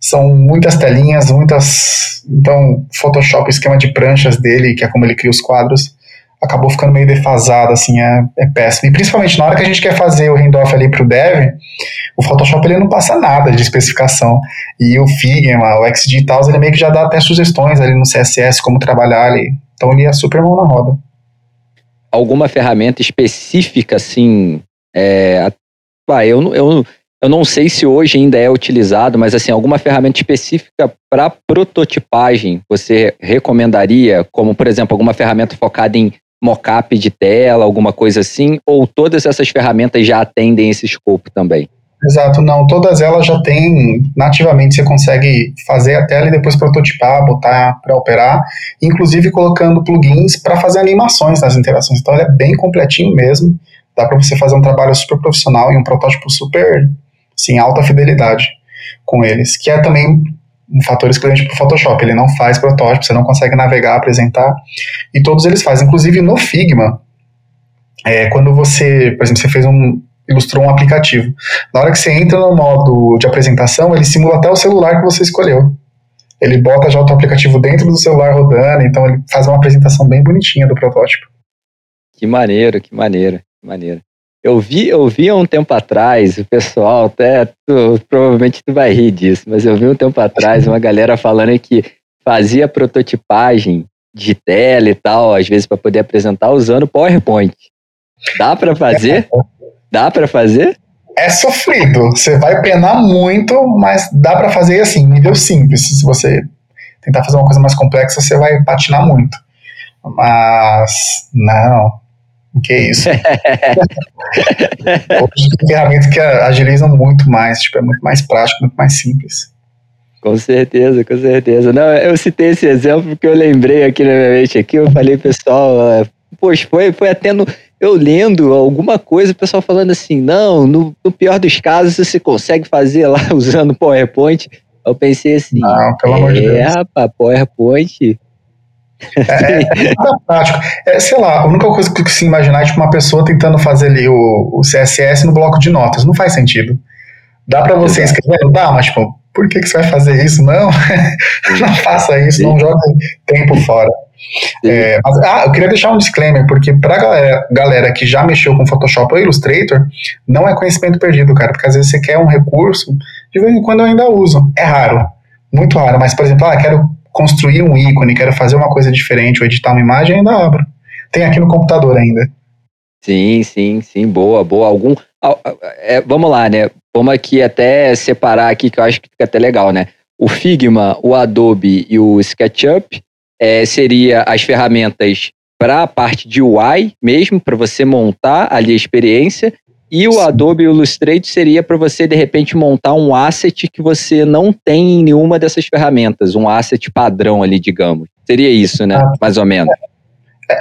são muitas telinhas, muitas. Então, Photoshop, o esquema de pranchas dele, que é como ele cria os quadros, acabou ficando meio defasado, assim, é, é péssimo. E principalmente na hora que a gente quer fazer o handoff ali pro dev, o Photoshop ele não passa nada de especificação. E o Figma, o XDigital, ele meio que já dá até sugestões ali no CSS, como trabalhar ali. Então ele é super mão na roda. Alguma ferramenta específica, assim, é, ah, eu, eu, eu não sei se hoje ainda é utilizado, mas assim, alguma ferramenta específica para prototipagem você recomendaria, como por exemplo, alguma ferramenta focada em mockup de tela, alguma coisa assim, ou todas essas ferramentas já atendem esse escopo também? Exato, não, todas elas já têm, nativamente você consegue fazer a tela e depois prototipar, botar para operar, inclusive colocando plugins para fazer animações nas interações. Então ele é bem completinho mesmo, dá para você fazer um trabalho super profissional e um protótipo super, sim, alta fidelidade com eles, que é também um fator excludente para o Photoshop. Ele não faz protótipo, você não consegue navegar, apresentar, e todos eles fazem. Inclusive no Figma, é, quando você, por exemplo, você fez um ilustrou um aplicativo. Na hora que você entra no modo de apresentação, ele simula até o celular que você escolheu. Ele bota já o aplicativo dentro do celular rodando, então ele faz uma apresentação bem bonitinha do protótipo. Que maneiro, que maneiro, que maneiro. Eu vi, eu vi há um tempo atrás, o pessoal, até tu, provavelmente tu vai rir disso, mas eu vi um tempo atrás uma galera falando que fazia prototipagem de tela e tal, às vezes para poder apresentar usando PowerPoint. Dá para fazer? Dá para fazer? É sofrido. Você vai penar muito, mas dá para fazer assim, nível simples. Se você tentar fazer uma coisa mais complexa, você vai patinar muito. Mas não. O que é isso? Hoje tem ferramentas que agilizam muito mais, tipo, é muito mais prático, muito mais simples. Com certeza, com certeza. Não, eu citei esse exemplo porque eu lembrei aqui na minha mente aqui, eu falei, pessoal, é, poxa, foi, foi até no, eu lendo alguma coisa, o pessoal falando assim, não, no, no, pior dos casos você consegue fazer lá usando PowerPoint. Eu pensei assim, não, pelo amor de é, Deus. rapaz, PowerPoint. É, é, prático. É, sei lá, a única coisa que se imaginar é tipo uma pessoa tentando fazer ali o, o CSS no bloco de notas. Não faz sentido. Dá para você escrever? Não dá, mas tipo, por que, que você vai fazer isso? Não, não faça isso, não jogue tempo fora. É, mas, ah, eu queria deixar um disclaimer, porque pra galera, galera que já mexeu com Photoshop ou Illustrator, não é conhecimento perdido, cara, porque às vezes você quer um recurso, de vez em quando eu ainda uso. É raro, muito raro, mas, por exemplo, ah, quero construir um ícone, quero fazer uma coisa diferente ou editar uma imagem, ainda abro. Tem aqui no computador ainda. Sim, sim, sim, boa, boa. Algum. É, vamos lá, né? Vamos aqui até separar aqui, que eu acho que fica até legal, né? O Figma, o Adobe e o SketchUp é, seria as ferramentas para a parte de UI mesmo, para você montar ali a experiência, e o Sim. Adobe Illustrator seria para você, de repente, montar um asset que você não tem em nenhuma dessas ferramentas, um asset padrão ali, digamos. Seria isso, né? Ah, Mais ou menos.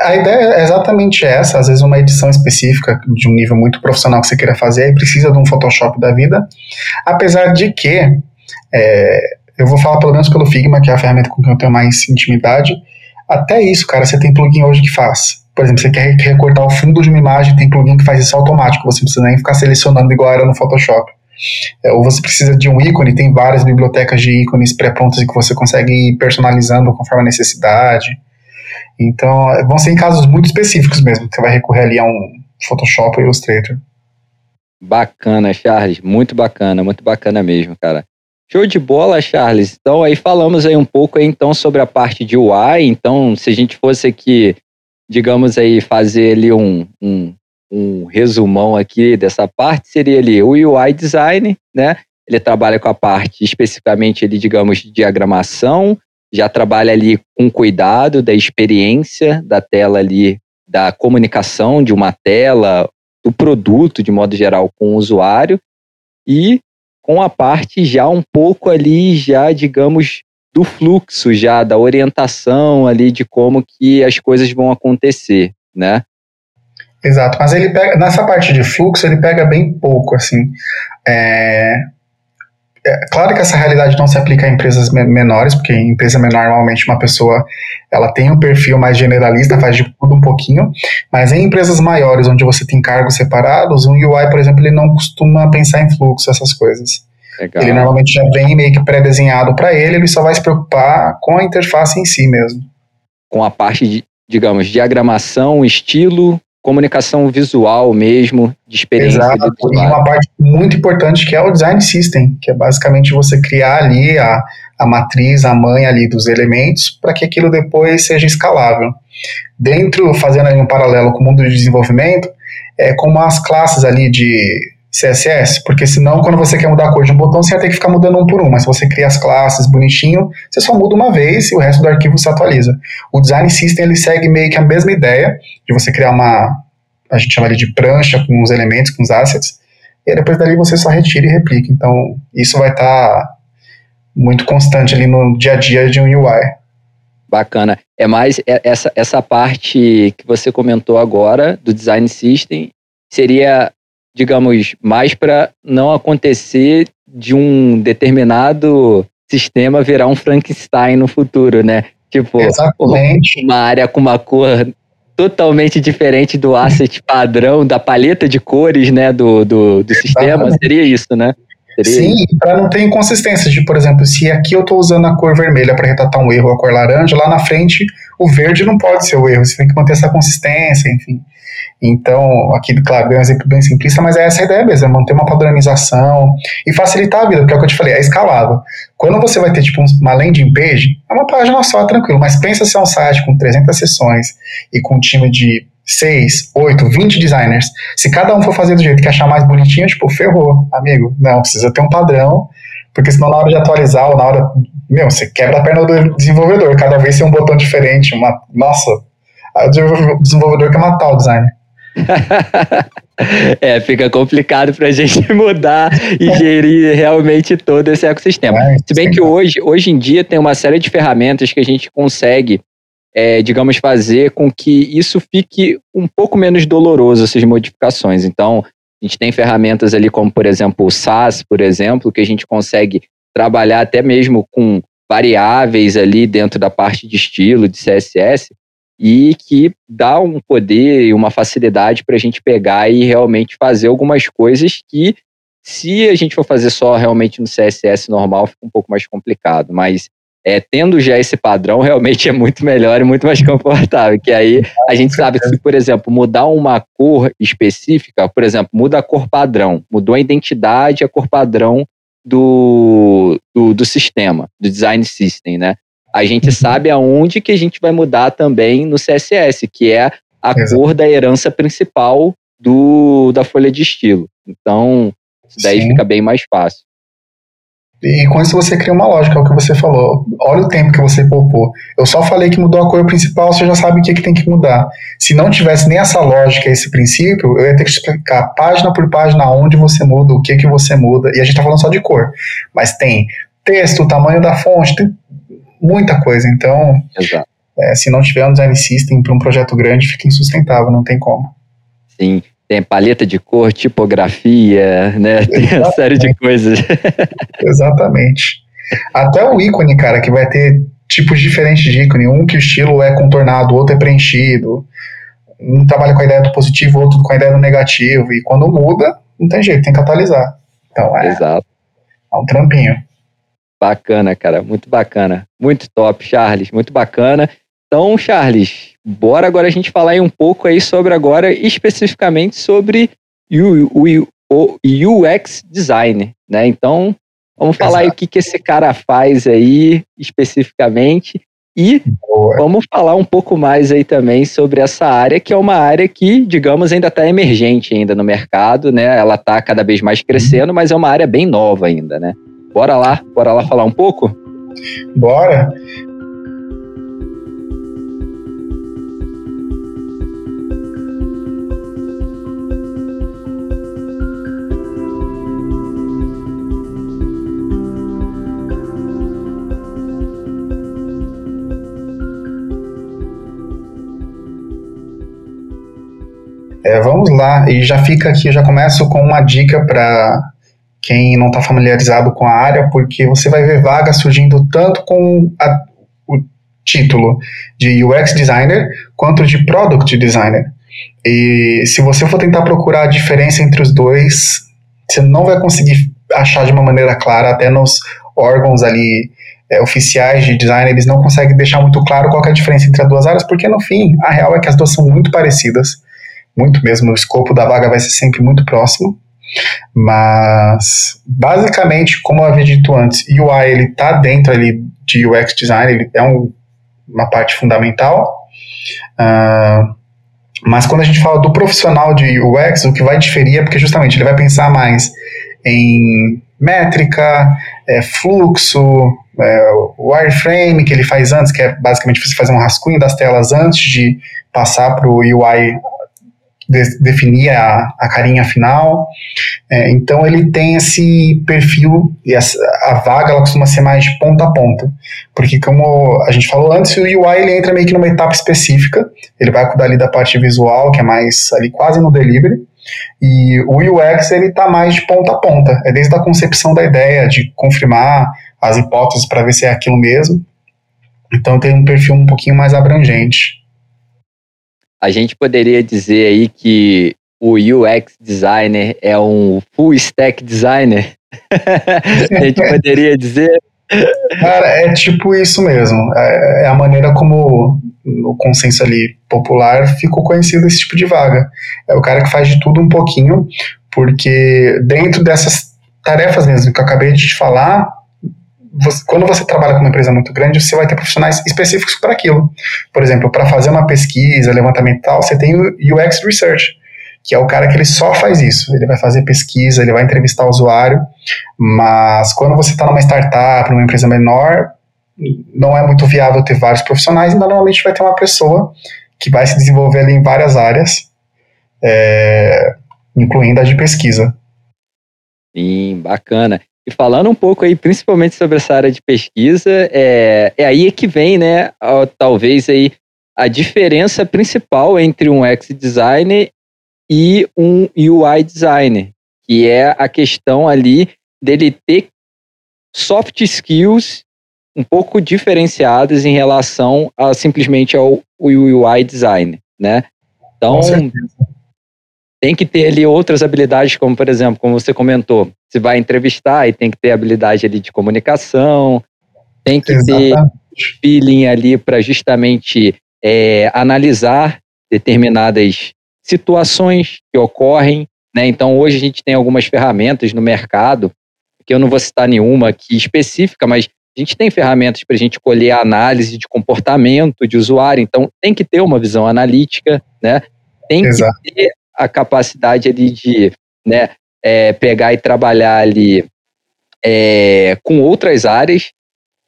A ideia é exatamente essa, às vezes uma edição específica de um nível muito profissional que você queira fazer, e precisa de um Photoshop da vida, apesar de que é, eu vou falar pelo menos pelo Figma, que é a ferramenta com que eu tenho mais intimidade. Até isso, cara, você tem plugin hoje que faz. Por exemplo, você quer recortar o fundo de uma imagem, tem plugin que faz isso automático, você não precisa nem ficar selecionando igual era no Photoshop. É, ou você precisa de um ícone, tem várias bibliotecas de ícones pré-prontas que você consegue ir personalizando conforme a necessidade. Então, vão ser em casos muito específicos mesmo, que você vai recorrer ali a um Photoshop ou Illustrator. Bacana, Charles, muito bacana, muito bacana mesmo, cara. Show de bola, Charles. Então aí falamos aí um pouco aí, então sobre a parte de UI. Então, se a gente fosse aqui, digamos aí, fazer ali um, um, um resumão aqui dessa parte, seria ali o UI design, né? Ele trabalha com a parte especificamente ali, digamos, de diagramação, já trabalha ali com cuidado da experiência da tela ali, da comunicação de uma tela, do produto de modo geral com o usuário. E com a parte já um pouco ali, já digamos, do fluxo, já da orientação ali de como que as coisas vão acontecer, né? Exato, mas ele pega, nessa parte de fluxo, ele pega bem pouco, assim. É, é, claro que essa realidade não se aplica a empresas menores, porque em empresa menor, normalmente, uma pessoa ela tem um perfil mais generalista, faz de tudo um pouquinho, mas em empresas maiores, onde você tem cargos separados, um UI, por exemplo, ele não costuma pensar em fluxo, essas coisas. Legal. Ele normalmente já vem meio que pré-desenhado para ele, ele só vai se preocupar com a interface em si mesmo. Com a parte de, digamos, diagramação, estilo, comunicação visual mesmo, de experiência. Exato, e uma parte muito importante que é o design system, que é basicamente você criar ali a, a matriz, a mãe ali dos elementos, para que aquilo depois seja escalável. Dentro, fazendo ali um paralelo com o mundo de desenvolvimento, é como as classes ali de CSS, porque senão quando você quer mudar a cor de um botão, você vai ter que ficar mudando um por um, mas se você cria as classes bonitinho, você só muda uma vez e o resto do arquivo se atualiza. O Design System, ele segue meio que a mesma ideia de você criar uma, a gente chama de prancha com os elementos, com os assets, e depois dali você só retira e replica. Então, isso vai estar tá muito constante ali no dia a dia de um UI. Bacana. É mais é, essa, essa parte que você comentou agora do design system seria digamos, mais para não acontecer de um determinado sistema virar um Frankenstein no futuro, né? Tipo, Exatamente. uma área com uma cor totalmente diferente do asset padrão, da paleta de cores, né, do, do, do sistema, seria isso, né? Seria Sim, para não ter inconsistência de, por exemplo, se aqui eu estou usando a cor vermelha para retratar um erro, a cor laranja, lá na frente o verde não pode ser o erro, você tem que manter essa consistência, enfim. Então, aqui, claro, deu um exemplo bem simplista, mas é essa a ideia mesmo, é manter uma padronização e facilitar a vida, porque é o que eu te falei, é escalável. Quando você vai ter, tipo, uma landing page, é uma página só, tranquilo, mas pensa se é um site com 300 sessões e com um time de 6, 8, 20 designers, se cada um for fazer do jeito que achar mais bonitinho, tipo, ferrou, amigo. Não, precisa ter um padrão, porque senão na hora de atualizar ou na hora. Meu, você quebra a perna do desenvolvedor, cada vez tem um botão diferente, uma. Nossa, o desenvolvedor quer matar o designer. é, fica complicado para a gente mudar e gerir realmente todo esse ecossistema. É, Se bem que hoje, hoje em dia tem uma série de ferramentas que a gente consegue, é, digamos, fazer com que isso fique um pouco menos doloroso, essas modificações. Então, a gente tem ferramentas ali como, por exemplo, o SAS, por exemplo, que a gente consegue trabalhar até mesmo com variáveis ali dentro da parte de estilo, de CSS, e que dá um poder e uma facilidade para a gente pegar e realmente fazer algumas coisas que, se a gente for fazer só realmente no CSS normal, fica um pouco mais complicado. Mas é, tendo já esse padrão, realmente é muito melhor e muito mais confortável. Que aí a gente sabe que, por exemplo, mudar uma cor específica, por exemplo, muda a cor padrão, mudou a identidade, a cor padrão do, do, do sistema, do design system, né? A gente sabe aonde que a gente vai mudar também no CSS, que é a Exato. cor da herança principal do, da folha de estilo. Então, isso daí Sim. fica bem mais fácil. E com isso você cria uma lógica, é o que você falou. Olha o tempo que você poupou. Eu só falei que mudou a cor principal, você já sabe o que, que tem que mudar. Se não tivesse nem essa lógica, esse princípio, eu ia ter que explicar página por página onde você muda, o que, que você muda. E a gente está falando só de cor. Mas tem texto, tamanho da fonte, tem muita coisa. Então, é, se não tiver um design system para um projeto grande, fica insustentável, não tem como. Sim, tem paleta de cor, tipografia, né? Tem uma série de coisas. Exatamente. Até o ícone, cara, que vai ter tipos diferentes de ícone. Um que o estilo é contornado, o outro é preenchido. Um trabalha com a ideia do positivo, o outro com a ideia do negativo. E quando muda, não tem jeito, tem que atualizar. Então é, Exato. é um trampinho. Bacana, cara, muito bacana. Muito top, Charles, muito bacana. Então, Charles, bora agora a gente falar aí um pouco aí sobre agora, especificamente sobre o UX design, né? Então, vamos falar Exato. aí o que, que esse cara faz aí especificamente e Boa. vamos falar um pouco mais aí também sobre essa área, que é uma área que, digamos, ainda está emergente ainda no mercado, né? Ela está cada vez mais crescendo, mas é uma área bem nova ainda, né? Bora lá, bora lá falar um pouco? Bora. É, lá, e já fica aqui, já começo com uma dica para quem não está familiarizado com a área, porque você vai ver vagas surgindo tanto com a, o título de UX Designer quanto de Product Designer. E se você for tentar procurar a diferença entre os dois, você não vai conseguir achar de uma maneira clara, até nos órgãos ali é, oficiais de design, eles não conseguem deixar muito claro qual é a diferença entre as duas áreas, porque no fim, a real é que as duas são muito parecidas, muito mesmo, o escopo da vaga vai ser sempre muito próximo, mas basicamente, como eu havia dito antes, UI ele está dentro ali de UX design, ele é um, uma parte fundamental, uh, mas quando a gente fala do profissional de UX, o que vai diferir é porque justamente ele vai pensar mais em métrica, é, fluxo, é, wireframe que ele faz antes, que é basicamente você fazer um rascunho das telas antes de passar para o UI de, definir a, a carinha final. É, então ele tem esse perfil e a, a, vaga ela costuma ser mais de ponta a ponta, porque como a gente falou antes, o UI ele entra meio que numa etapa específica, ele vai cuidar ali da parte visual, que é mais ali quase no delivery, e o UX ele está mais de ponta a ponta, é desde a concepção da ideia, de confirmar as hipóteses para ver se é aquilo mesmo. Então tem um perfil um pouquinho mais abrangente. A gente poderia dizer aí que o UX designer é um full stack designer? a gente poderia dizer? Cara, é tipo isso mesmo. É, é, a maneira como o consenso ali popular ficou conhecido esse tipo de vaga. É o cara que faz de tudo um pouquinho, porque dentro dessas tarefas mesmo que eu acabei de te falar, você, quando você trabalha com uma empresa muito grande, você vai ter profissionais específicos para aquilo. Por exemplo, para fazer uma pesquisa, levantamento tal, você tem o UX Research, que é o cara que ele só faz isso. Ele vai fazer pesquisa, ele vai entrevistar o usuário, mas quando você está numa startup, numa empresa menor, não é muito viável ter vários profissionais, então normalmente vai ter uma pessoa que vai se desenvolver ali em várias áreas, é, incluindo a de pesquisa. Sim, bacana. E falando um pouco aí, principalmente sobre essa área de pesquisa, é, é aí que vem, né, talvez aí a diferença principal entre um UX designer e um UI designer, que é a questão ali dele ter soft skills um pouco diferenciadas em relação a simplesmente ao UI designer, né? Então, tem que ter ali outras habilidades, como por exemplo, como você comentou, você vai entrevistar e tem que ter habilidade ali de comunicação, tem que Exatamente. ter feeling ali para justamente é, analisar determinadas situações que ocorrem. Né? Então, hoje a gente tem algumas ferramentas no mercado, que eu não vou citar nenhuma aqui específica, mas a gente tem ferramentas para a gente colher a análise de comportamento de usuário, então tem que ter uma visão analítica, né? Tem Exato. que ter a capacidade ali de né, é, pegar e trabalhar ali é, com outras áreas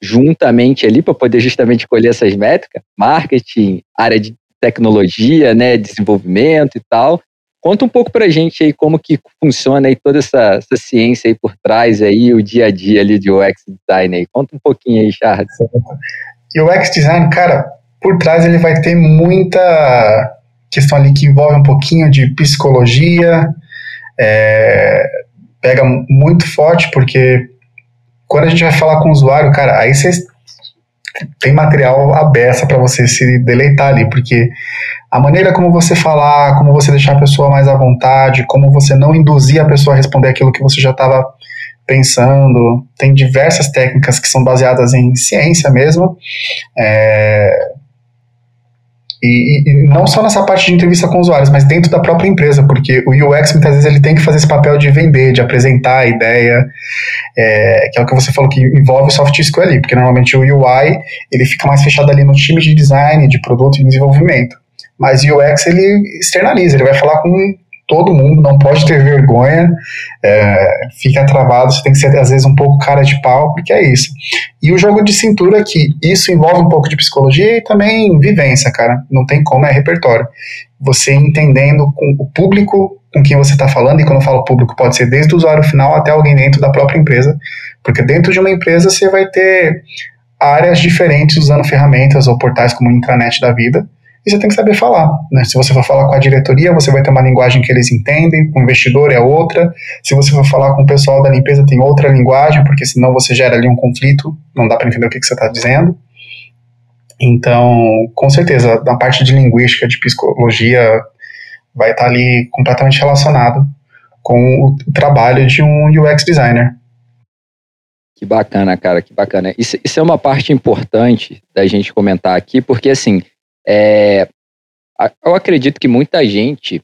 juntamente ali para poder justamente colher essas métricas, marketing, área de tecnologia, né, desenvolvimento e tal. Conta um pouco para a gente aí como que funciona aí toda essa, essa, ciência aí por trás aí, o dia a dia ali de UX Design aí. Conta um pouquinho aí, Charles. E o UX Design, cara, por trás ele vai ter muita questão ali que envolve um pouquinho de psicologia, é, pega muito forte, porque quando a gente vai falar com o usuário, cara, aí você tem material aberto para você se deleitar ali, porque a maneira como você falar, como você deixar a pessoa mais à vontade, como você não induzir a pessoa a responder aquilo que você já estava pensando, tem diversas técnicas que são baseadas em ciência mesmo, é, e, e, não só nessa parte de entrevista com usuários, mas dentro da própria empresa, porque o UX muitas vezes ele tem que fazer esse papel de vender, de apresentar a ideia, é, que é o que você falou que envolve o soft skill ali, porque normalmente o UI ele fica mais fechado ali no time de design, de produto e desenvolvimento. Mas o UX ele externaliza, ele vai falar com todo mundo, não pode ter vergonha, é, fica travado, você tem que ser às vezes um pouco cara de pau, porque é isso. E o jogo de cintura aqui, isso envolve um pouco de psicologia e também vivência, cara, não tem como, é repertório. Você entendendo com o público com quem você está falando, e quando eu falo público, pode ser desde o usuário final até alguém dentro da própria empresa, porque dentro de uma empresa você vai ter áreas diferentes usando ferramentas ou portais como intranet da vida, você tem que saber falar. Né? Se você for falar com a diretoria, você vai ter uma linguagem que eles entendem, com o investidor é outra. Se você for falar com o pessoal da limpeza, tem outra linguagem, porque senão você gera ali um conflito, não dá para entender o que, que você está dizendo. Então, com certeza, na parte de linguística, de psicologia, vai estar tá ali completamente relacionado com o trabalho de um UX designer. Que bacana, cara, que bacana. Isso, isso é uma parte importante da gente comentar aqui, porque assim, é, eu acredito que muita gente,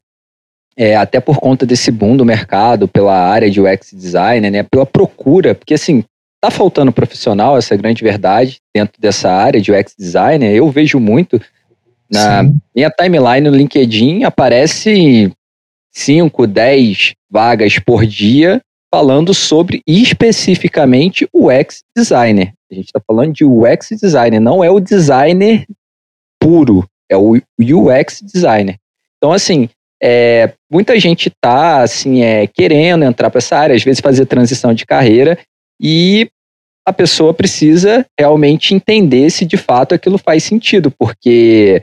é, até por conta desse boom do mercado, pela área de UX designer, né, pela procura, porque assim, tá faltando profissional, essa é a grande verdade, dentro dessa área de UX designer, eu vejo muito na Sim. minha timeline no LinkedIn aparece 5, 10 vagas por dia falando sobre especificamente o UX designer. A gente está falando de UX designer, não é o designer puro, é o UX designer. Então, assim, é, muita gente está assim, é, querendo entrar para essa área, às vezes fazer transição de carreira, e a pessoa precisa realmente entender se de fato aquilo faz sentido, porque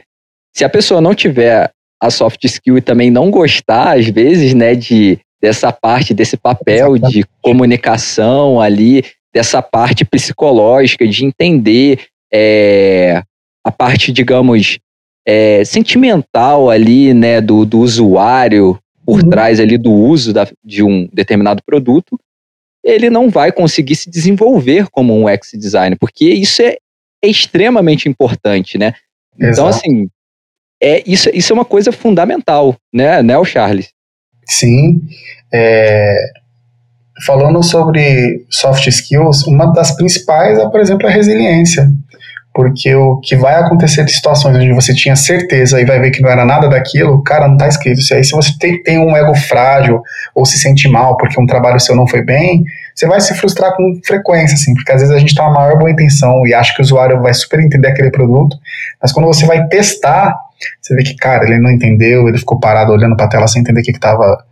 se a pessoa não tiver a soft skill e também não gostar, às vezes, né, de dessa parte, desse papel de comunicação ali, dessa parte psicológica, de entender é, a parte, digamos, é, sentimental ali, né, do, do usuário por uhum. trás ali do uso da, de um determinado produto, ele não vai conseguir se desenvolver como um UX designer, porque isso é, é extremamente importante, né? Então, Exato. Então, assim, é, isso, isso é uma coisa fundamental, né, né, o Charles? Sim. É, falando sobre soft skills, uma das principais é, por exemplo, a resiliência. Porque o que vai acontecer de situações onde você tinha certeza e vai ver que não era nada daquilo, cara, não está escrito. Se aí se você tem, tem um ego frágil ou se sente mal porque um trabalho seu não foi bem, você vai se frustrar com frequência, assim, porque às vezes a gente está na maior boa intenção e acha que o usuário vai super entender aquele produto, mas quando você vai testar, você vê que, cara, ele não entendeu, ele ficou parado olhando para a tela sem entender o que estava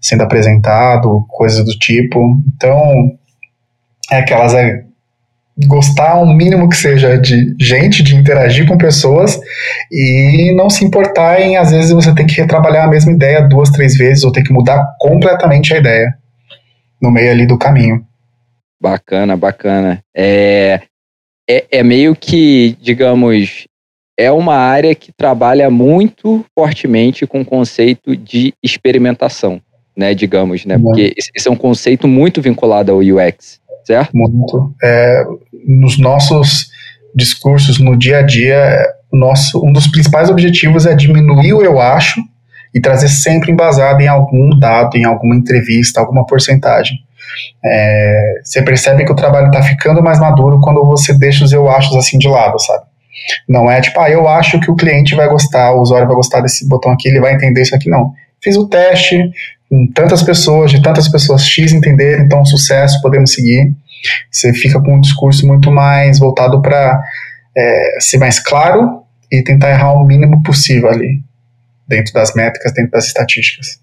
sendo apresentado, coisas do tipo. Então, é aquelas é gostar o mínimo que seja de gente, de interagir com pessoas e não se importar em às vezes você ter que retrabalhar a mesma ideia duas, três vezes ou ter que mudar completamente a ideia no meio ali do caminho. Bacana, bacana. É, é, é meio que, digamos, é uma área que trabalha muito fortemente com o conceito de experimentação né, digamos, né? Porque esse é um conceito muito vinculado ao UX, certo? Muito. É, nos nossos discursos no dia a dia, nosso, um dos principais objetivos é diminuir o eu acho e trazer sempre embasado em algum dado, em alguma entrevista, alguma porcentagem. É, você percebe que o trabalho está ficando mais maduro quando você deixa os eu achos assim de lado, sabe? Não é tipo, ah, eu acho que o cliente vai gostar, o usuário vai gostar desse botão aqui, ele vai entender isso aqui, não. Fiz o teste, com tantas pessoas, de tantas pessoas X entenderem, então sucesso, podemos seguir. Você fica com um discurso muito mais voltado para é, ser mais claro e tentar errar o mínimo possível ali, dentro das métricas, dentro das estatísticas.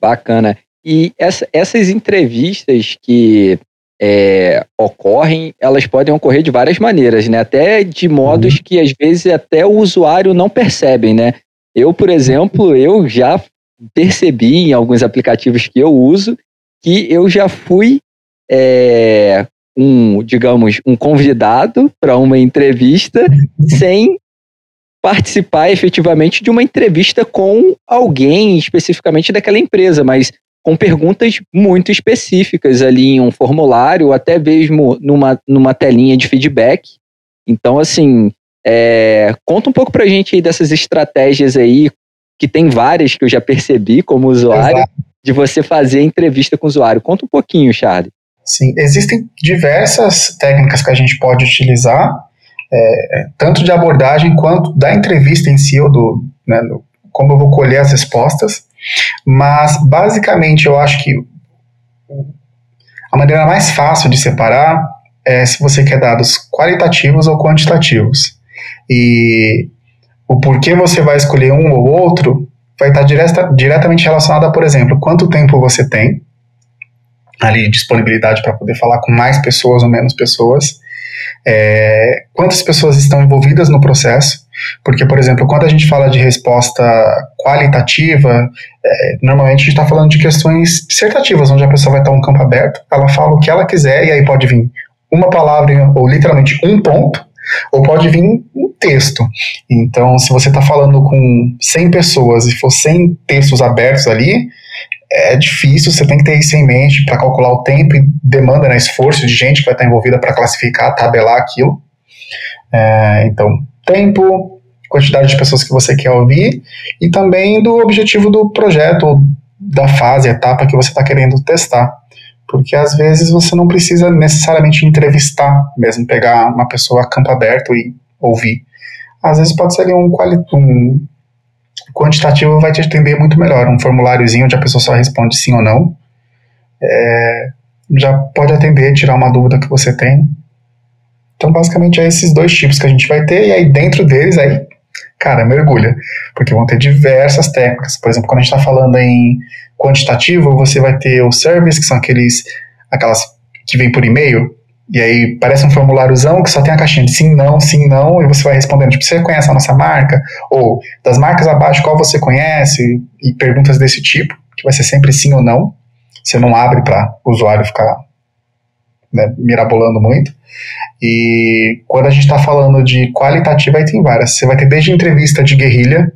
Bacana. E essa, essas entrevistas que é, ocorrem, elas podem ocorrer de várias maneiras, né? Até de modos uhum. que às vezes até o usuário não percebe, né? Eu, por exemplo, eu já percebi em alguns aplicativos que eu uso que eu já fui é, um, digamos, um convidado para uma entrevista sem participar efetivamente de uma entrevista com alguém especificamente daquela empresa, mas com perguntas muito específicas ali em um formulário, ou até mesmo numa, numa telinha de feedback. Então, assim, é, conta um pouco pra gente aí dessas estratégias aí, que tem várias que eu já percebi como usuário, Exato. de você fazer entrevista com o usuário. Conta um pouquinho, Charlie. Sim, existem diversas técnicas que a gente pode utilizar, é, tanto de abordagem quanto da entrevista em si, ou do, né, do, como eu vou colher as respostas, mas basicamente eu acho que a maneira mais fácil de separar é se você quer dados qualitativos ou quantitativos. E o porquê você vai escolher um ou outro vai estar direta, diretamente relacionado a, por exemplo, quanto tempo você tem ali disponibilidade para poder falar com mais pessoas ou menos pessoas é, quantas pessoas estão envolvidas no processo, porque, por exemplo, quando a gente fala de resposta qualitativa, é, normalmente a gente está falando de questões dissertativas, onde a pessoa vai estar um campo aberto, ela fala o que ela quiser, e aí pode vir uma palavra ou literalmente um ponto, ou pode vir um texto. Então, se você está falando com 100 pessoas e for 100 textos abertos ali, é difícil, você tem que ter isso em mente para calcular o tempo e demanda né, esforço de gente que vai estar envolvida para classificar, tabelar aquilo. É, então, tempo, quantidade de pessoas que você quer ouvir e também do objetivo do projeto, da fase, etapa que você está querendo testar. Porque às vezes você não precisa necessariamente entrevistar, mesmo pegar uma pessoa a campo aberto e ouvir. Às vezes pode ser um, um quantitativo vai te atender muito melhor. Um formuláriozinho onde a pessoa só responde sim ou não. É, já pode atender, tirar uma dúvida que você tem. Então, basicamente, é esses dois tipos que a gente vai ter, e aí dentro deles, aí, cara, mergulha. Porque vão ter diversas técnicas. Por exemplo, quando a gente está falando em quantitativo, você vai ter o service, que são aqueles, aquelas que vem por e-mail, e aí parece um formuláriozão que só tem a caixinha de sim, não, sim, não, e você vai respondendo, tipo, você conhece a nossa marca? Ou das marcas abaixo, qual você conhece? E perguntas desse tipo, que vai ser sempre sim ou não. Você não abre para o usuário ficar né, mirabolando muito. E quando a gente está falando de qualitativa, aí tem várias. Você vai ter desde entrevista de guerrilha,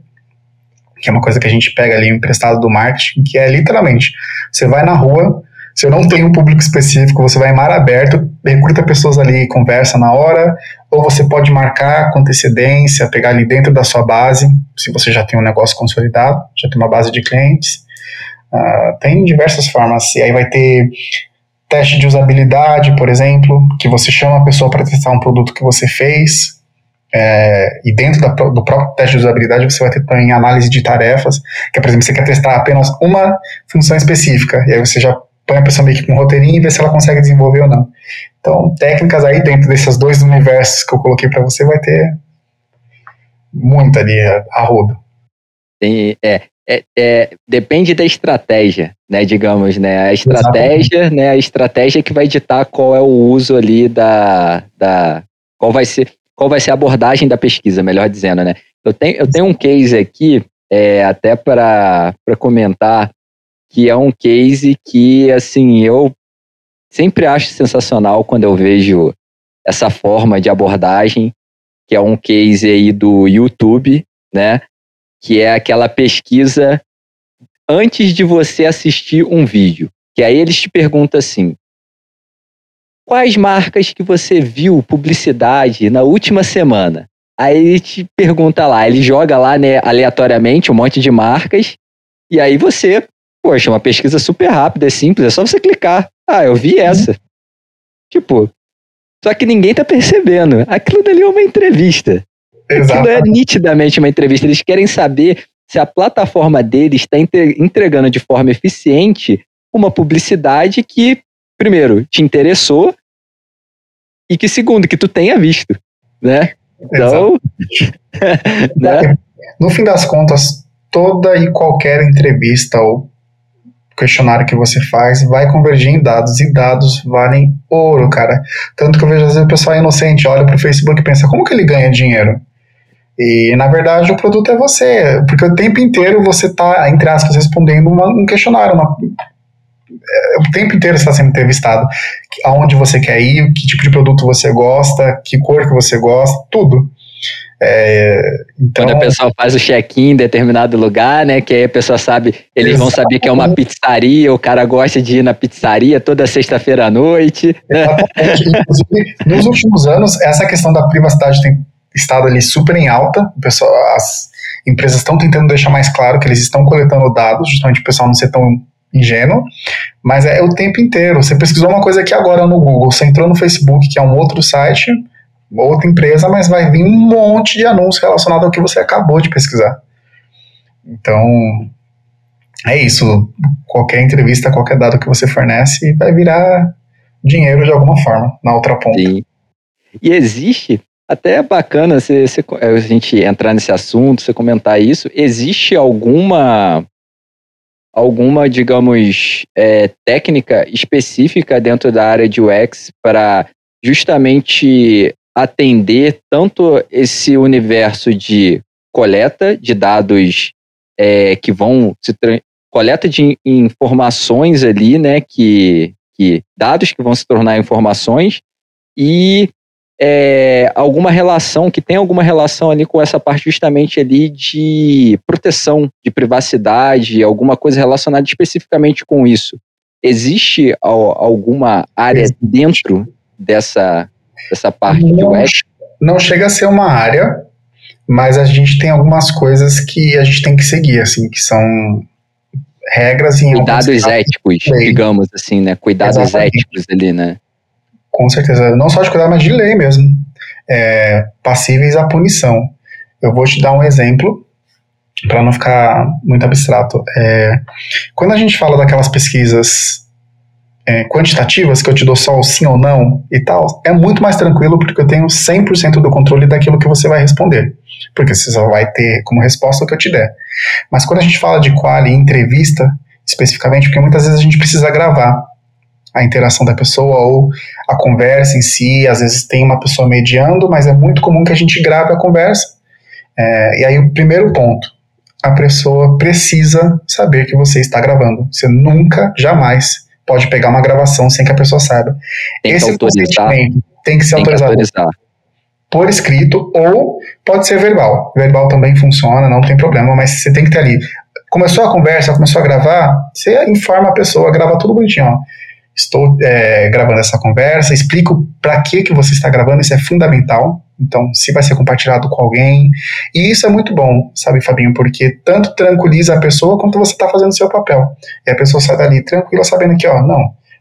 que é uma coisa que a gente pega ali emprestado do marketing, que é literalmente, você vai na rua, você não tem um público específico, você vai em mar aberto, recruta pessoas ali conversa na hora, ou você pode marcar com antecedência, pegar ali dentro da sua base, se você já tem um negócio consolidado, já tem uma base de clientes. Uh, tem diversas formas, e aí vai ter teste de usabilidade, por exemplo, que você chama a pessoa para testar um produto que você fez, é, e dentro da, do próprio teste de usabilidade você vai ter também análise de tarefas, que por exemplo, você quer testar apenas uma função específica, e aí você já põe a pessoa meio que com um roteirinho e vê se ela consegue desenvolver ou não. Então, técnicas aí dentro desses dois universos que eu coloquei para você vai ter muito ali a rodo. Tem, é, é, é, depende da estratégia, né? Digamos, né? A estratégia, Exatamente. né? A estratégia que vai ditar qual é o uso ali da, da qual vai ser qual vai ser a abordagem da pesquisa, melhor dizendo, né? Eu tenho, eu tenho um case aqui, é, até para comentar, que é um case que, assim, eu sempre acho sensacional quando eu vejo essa forma de abordagem, que é um case aí do YouTube, né? que é aquela pesquisa antes de você assistir um vídeo. Que aí eles te perguntam assim: quais marcas que você viu publicidade na última semana? Aí ele te pergunta lá, ele joga lá né, aleatoriamente um monte de marcas, e aí você, poxa, uma pesquisa super rápida, é simples, é só você clicar. Ah, eu vi essa. Tipo, só que ninguém tá percebendo. Aquilo dali é uma entrevista. Aquilo é nitidamente uma entrevista. Eles querem saber se a plataforma deles está entregando de forma eficiente uma publicidade que, primeiro, te interessou e que, segundo, que tu tenha visto, né? Então, né? no fim das contas, toda e qualquer entrevista ou questionário que você faz vai convergir em dados e dados valem ouro, cara. Tanto que eu vejo às vezes o pessoal inocente olha pro Facebook e pensa como que ele ganha dinheiro? E, na verdade, o produto é você, porque o tempo inteiro você está, entre aspas, respondendo uma, um questionário, uma, é, o tempo inteiro está sendo entrevistado. Aonde você quer ir, que tipo de produto você gosta, que cor que você gosta, tudo. É, então... Quando a pessoa faz o check-in em determinado lugar, né? Que aí a pessoa sabe, eles Exatamente. vão saber que é uma pizzaria, o cara gosta de ir na pizzaria toda sexta-feira à noite. Exatamente. Inclusive, nos últimos anos, essa questão da privacidade tem estado ali super em alta. O pessoal, as empresas estão tentando deixar mais claro que eles estão coletando dados, justamente o pessoal não ser tão ingênuo, mas é, o tempo inteiro. Você pesquisou uma coisa aqui agora no Google, você entrou no Facebook, que é um outro site, outra empresa, mas vai vir um monte de anúncios relacionados ao que você acabou de pesquisar. Então, é isso. Qualquer entrevista, qualquer dado que você fornece vai virar dinheiro de alguma forma, na outra ponta. Sim. E existe até é bacana você, você, a gente entrar nesse assunto, você comentar isso. Existe alguma, alguma digamos, é, técnica específica dentro da área de UX para justamente atender tanto esse universo de coleta de dados é, que vão se coleta de informações ali, né, que, que dados que vão se tornar informações e é, alguma relação, que tem alguma relação ali com essa parte justamente ali de proteção, de privacidade, alguma coisa relacionada especificamente com isso. Existe alguma área dentro dessa, dessa parte não, web? Não chega a ser uma área, mas a gente tem algumas coisas que a gente tem que seguir, assim, que são regras em cuidados éticos, digamos assim, né? Cuidados Exatamente. éticos ali, né? Com certeza, não só de cuidado, mas de lei mesmo, é, passíveis à punição. Eu vou te dar um exemplo para não ficar muito abstrato. É, quando a gente fala daquelas pesquisas é, quantitativas, que eu te dou só o sim ou não e tal, é muito mais tranquilo porque eu tenho 100% do controle daquilo que você vai responder. Porque você só vai ter como resposta o que eu te der. Mas quando a gente fala de quali entrevista, especificamente, porque muitas vezes a gente precisa gravar a interação da pessoa ou a conversa em si, às vezes tem uma pessoa mediando, mas é muito comum que a gente grave a conversa. É, e aí o primeiro ponto, a pessoa precisa saber que você está gravando. Você nunca, jamais pode pegar uma gravação sem que a pessoa saiba. Tem Esse consentimento tem que ser tem autorizado. Que autorizar. Por escrito ou pode ser verbal. Verbal também funciona, não tem problema, mas você tem que ter ali. Começou a conversa, começou a gravar, você informa a pessoa, grava tudo bonitinho. Ó. Estou é, gravando essa conversa, explico para que, que você está gravando, isso é fundamental. Então, se vai ser compartilhado com alguém. E isso é muito bom, sabe, Fabinho? Porque tanto tranquiliza a pessoa quanto você está fazendo o seu papel. E a pessoa sai dali tranquila, sabendo que, ó, não,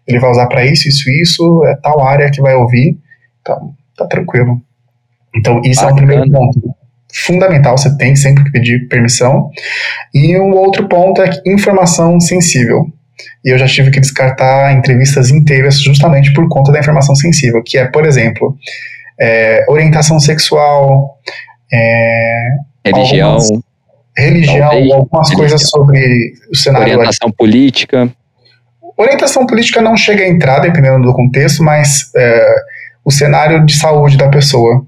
ele vai usar para isso, isso, isso, é tal área que vai ouvir. Então, tá tranquilo. Então, isso Bacana. é o primeiro ponto. Fundamental, você tem sempre que pedir permissão. E um outro ponto é informação sensível. E eu já tive que descartar entrevistas inteiras justamente por conta da informação sensível, que é, por exemplo, é, orientação sexual, é, religião, algumas, religião, talvez, algumas religião. coisas sobre o cenário. Orientação política. Orientação política não chega a entrar, dependendo do contexto, mas é, o cenário de saúde da pessoa.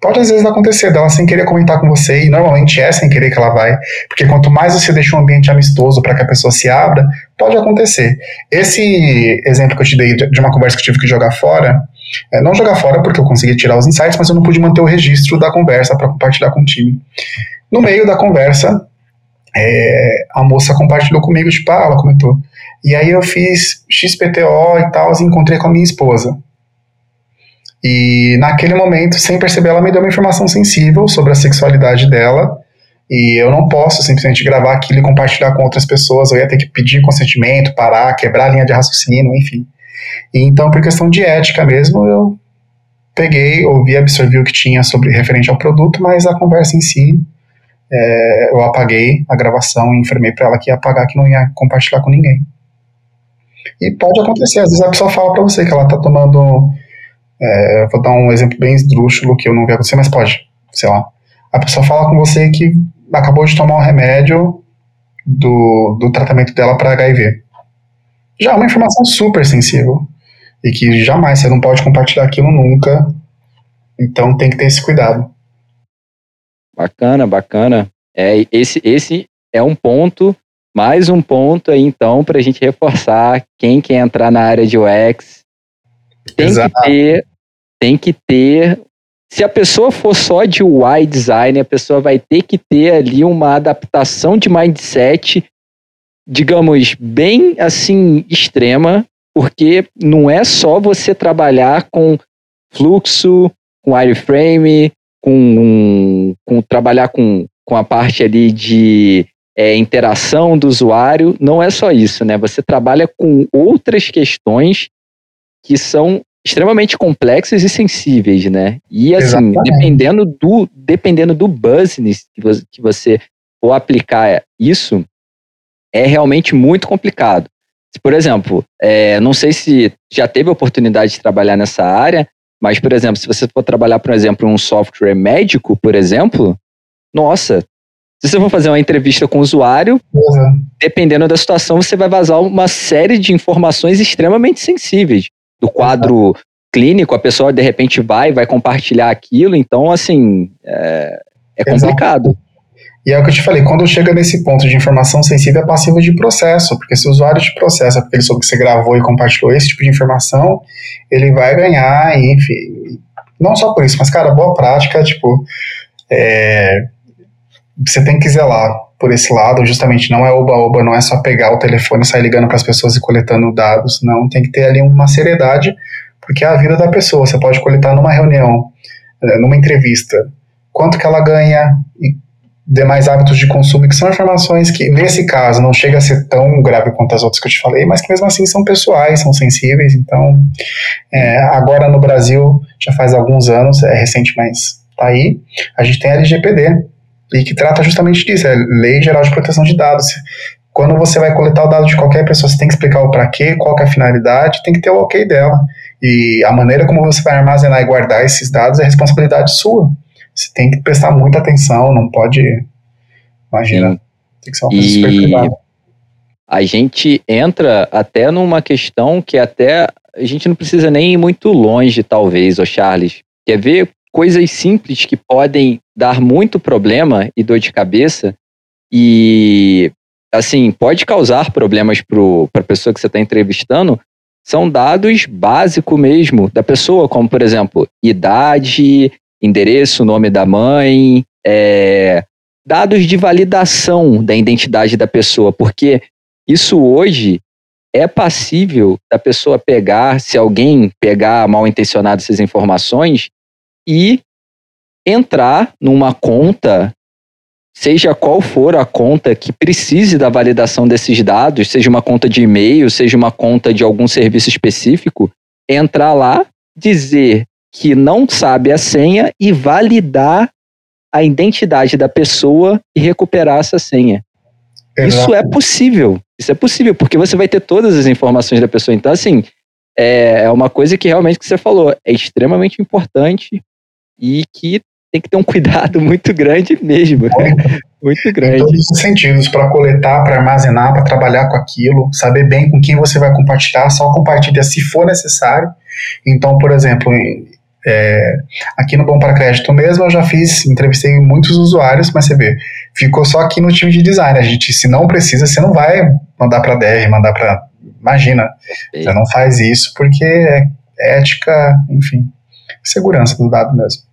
Pode às vezes acontecer dela sem querer comentar com você, e normalmente é sem querer que ela vai, porque quanto mais você deixa um ambiente amistoso para que a pessoa se abra, pode acontecer. Esse exemplo que eu te dei de uma conversa que eu tive que jogar fora, é, não jogar fora porque eu consegui tirar os insights, mas eu não pude manter o registro da conversa para compartilhar com o time. No meio da conversa, é, a moça compartilhou comigo, tipo, ah, ela comentou. E aí eu fiz XPTO e tal, e encontrei com a minha esposa. E naquele momento, sem perceber, ela me deu uma informação sensível sobre a sexualidade dela. E eu não posso simplesmente gravar aquilo e compartilhar com outras pessoas. Eu ia ter que pedir consentimento, parar, quebrar a linha de raciocínio, enfim. E então, por questão de ética mesmo, eu peguei, ouvi, absorvi o que tinha sobre referente ao produto, mas a conversa em si, é, eu apaguei a gravação e informei para ela que ia apagar, que não ia compartilhar com ninguém. E pode acontecer, às vezes a pessoa fala para você que ela tá tomando é, vou dar um exemplo bem esdrúxulo que eu não vi acontecer, mas pode, sei lá. A pessoa fala com você que acabou de tomar um remédio do, do tratamento dela para HIV. Já é uma informação super sensível e que jamais você não pode compartilhar aquilo nunca. Então tem que ter esse cuidado. Bacana, bacana. É, esse, esse é um ponto, mais um ponto aí então para a gente reforçar quem quer entrar na área de UX tem Exato. que ter tem que ter. Se a pessoa for só de UI design, a pessoa vai ter que ter ali uma adaptação de mindset, digamos, bem assim, extrema, porque não é só você trabalhar com fluxo, com wireframe, com, com trabalhar com, com a parte ali de é, interação do usuário, não é só isso, né? Você trabalha com outras questões que são extremamente complexas e sensíveis, né? E assim, dependendo do, dependendo do business que você, que você for aplicar isso, é realmente muito complicado. Por exemplo, é, não sei se já teve a oportunidade de trabalhar nessa área, mas, por exemplo, se você for trabalhar, por exemplo, em um software médico, por exemplo, nossa, se você for fazer uma entrevista com o usuário, uhum. dependendo da situação, você vai vazar uma série de informações extremamente sensíveis do quadro clínico, a pessoa de repente vai, vai compartilhar aquilo, então assim, é, é complicado. E é o que eu te falei, quando chega nesse ponto de informação sensível, é passiva de processo, porque se o usuário te processa porque ele soube que você gravou e compartilhou esse tipo de informação, ele vai ganhar, enfim. Não só por isso, mas, cara, boa prática, tipo, é, você tem que zelar por esse lado, justamente não é oba-oba, não é só pegar o telefone e sair ligando para as pessoas e coletando dados, não, tem que ter ali uma seriedade, porque é a vida da pessoa, você pode coletar numa reunião, é, numa entrevista, quanto que ela ganha e demais hábitos de consumo, que são informações que, nesse caso, não chega a ser tão grave quanto as outras que eu te falei, mas que mesmo assim são pessoais, são sensíveis. Então, é, agora no Brasil, já faz alguns anos, é recente, mas tá aí, a gente tem a LGPD, e que trata justamente disso, é Lei Geral de Proteção de Dados. Quando você vai coletar o dado de qualquer pessoa, você tem que explicar o para quê, qual é a finalidade, tem que ter o ok dela. E a maneira como você vai armazenar e guardar esses dados é responsabilidade sua. Você tem que prestar muita atenção, não pode. Imagina, Sim. tem que ser uma coisa e... super privada. A gente entra até numa questão que até a gente não precisa nem ir muito longe, talvez, ô Charles. Quer ver coisas simples que podem dar muito problema e dor de cabeça e, assim, pode causar problemas para a pessoa que você está entrevistando, são dados básicos mesmo da pessoa, como, por exemplo, idade, endereço, nome da mãe, é, dados de validação da identidade da pessoa, porque isso hoje é passível da pessoa pegar, se alguém pegar mal intencionado essas informações e entrar numa conta, seja qual for a conta que precise da validação desses dados, seja uma conta de e-mail, seja uma conta de algum serviço específico, entrar lá, dizer que não sabe a senha e validar a identidade da pessoa e recuperar essa senha. Exato. Isso é possível. Isso é possível, porque você vai ter todas as informações da pessoa. Então, assim, é, é uma coisa que realmente que você falou, é extremamente importante e que tem que ter um cuidado muito grande mesmo. muito grande. Em todos os sentidos, para coletar, para armazenar, para trabalhar com aquilo, saber bem com quem você vai compartilhar, só compartilha se for necessário. Então, por exemplo, é, aqui no Bom para Crédito mesmo, eu já fiz, entrevistei muitos usuários, mas você vê, ficou só aqui no time de design. A gente, se não precisa, você não vai mandar para DR, mandar para. Imagina, você não faz isso porque é ética, enfim, segurança do dado mesmo.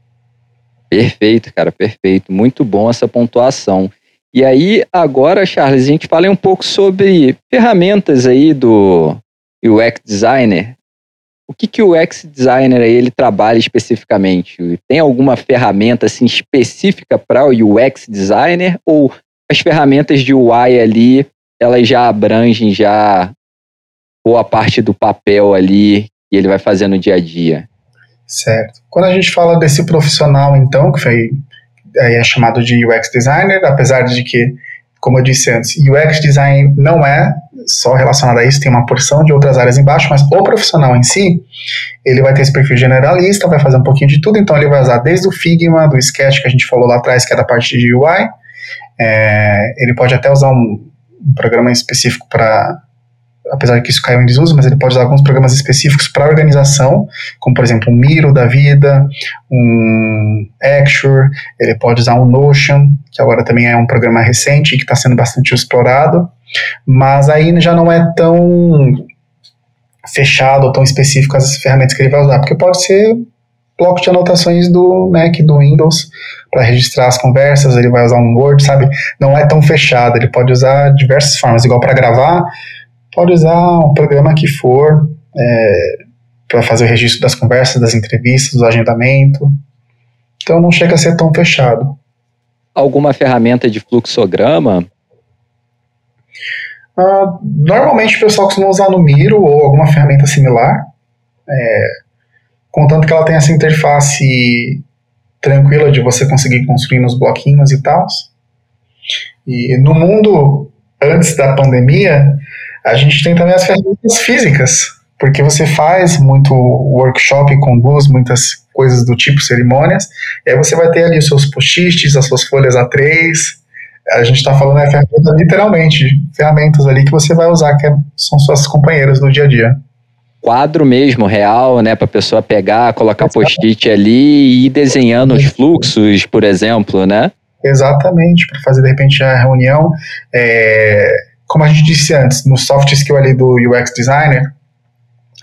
Perfeito, cara, perfeito. Muito bom essa pontuação. E aí, agora, Charles, a gente fala um pouco sobre ferramentas aí do UX Designer o que, que o UX designer aí, ele trabalha especificamente? Tem alguma ferramenta assim específica para o UX designer ou as ferramentas de UI ali, elas já abrangem já boa parte do papel ali e ele vai fazer no dia a dia? Certo. Quando a gente fala desse profissional, então, que foi é chamado de UX designer, apesar de que como eu disse antes, UX design não é só relacionado a isso, tem uma porção de outras áreas embaixo, mas o profissional em si, ele vai ter esse perfil generalista, vai fazer um pouquinho de tudo, então ele vai usar desde o Figma, do Sketch que a gente falou lá atrás, que é da parte de UI, é, ele pode até usar um, um programa específico para apesar de que isso caiu em desuso, mas ele pode usar alguns programas específicos para organização, como por exemplo um Miro da vida, um Axure, ele pode usar um Notion, que agora também é um programa recente e que está sendo bastante explorado, mas aí já não é tão fechado ou tão específico as ferramentas que ele vai usar, porque pode ser bloco de anotações do Mac, do Windows, para registrar as conversas, ele vai usar um Word, sabe? Não é tão fechado, ele pode usar diversas formas, igual para gravar, pode usar um programa que for é, para fazer o registro das conversas, das entrevistas, do agendamento. Então não chega a ser tão fechado. Alguma ferramenta de fluxograma? Uh, normalmente o pessoal costuma usar no Miro ou alguma ferramenta similar, é, contanto que ela tenha essa interface tranquila de você conseguir construir nos bloquinhos e tal. E no mundo antes da pandemia, a gente tem também as ferramentas físicas, porque você faz muito workshop, conduz muitas coisas do tipo cerimônias, e aí você vai ter ali os seus post-its, as suas folhas A3, a gente está falando é ferramenta literalmente, ferramentas ali que você vai usar, que é, são suas companheiras no dia a dia. quadro mesmo, real, né? Para a pessoa pegar, colocar post-it ali e ir desenhando os fluxos, por exemplo, né? Exatamente, para fazer de repente a reunião. É, como a gente disse antes, no soft skill ali do UX designer,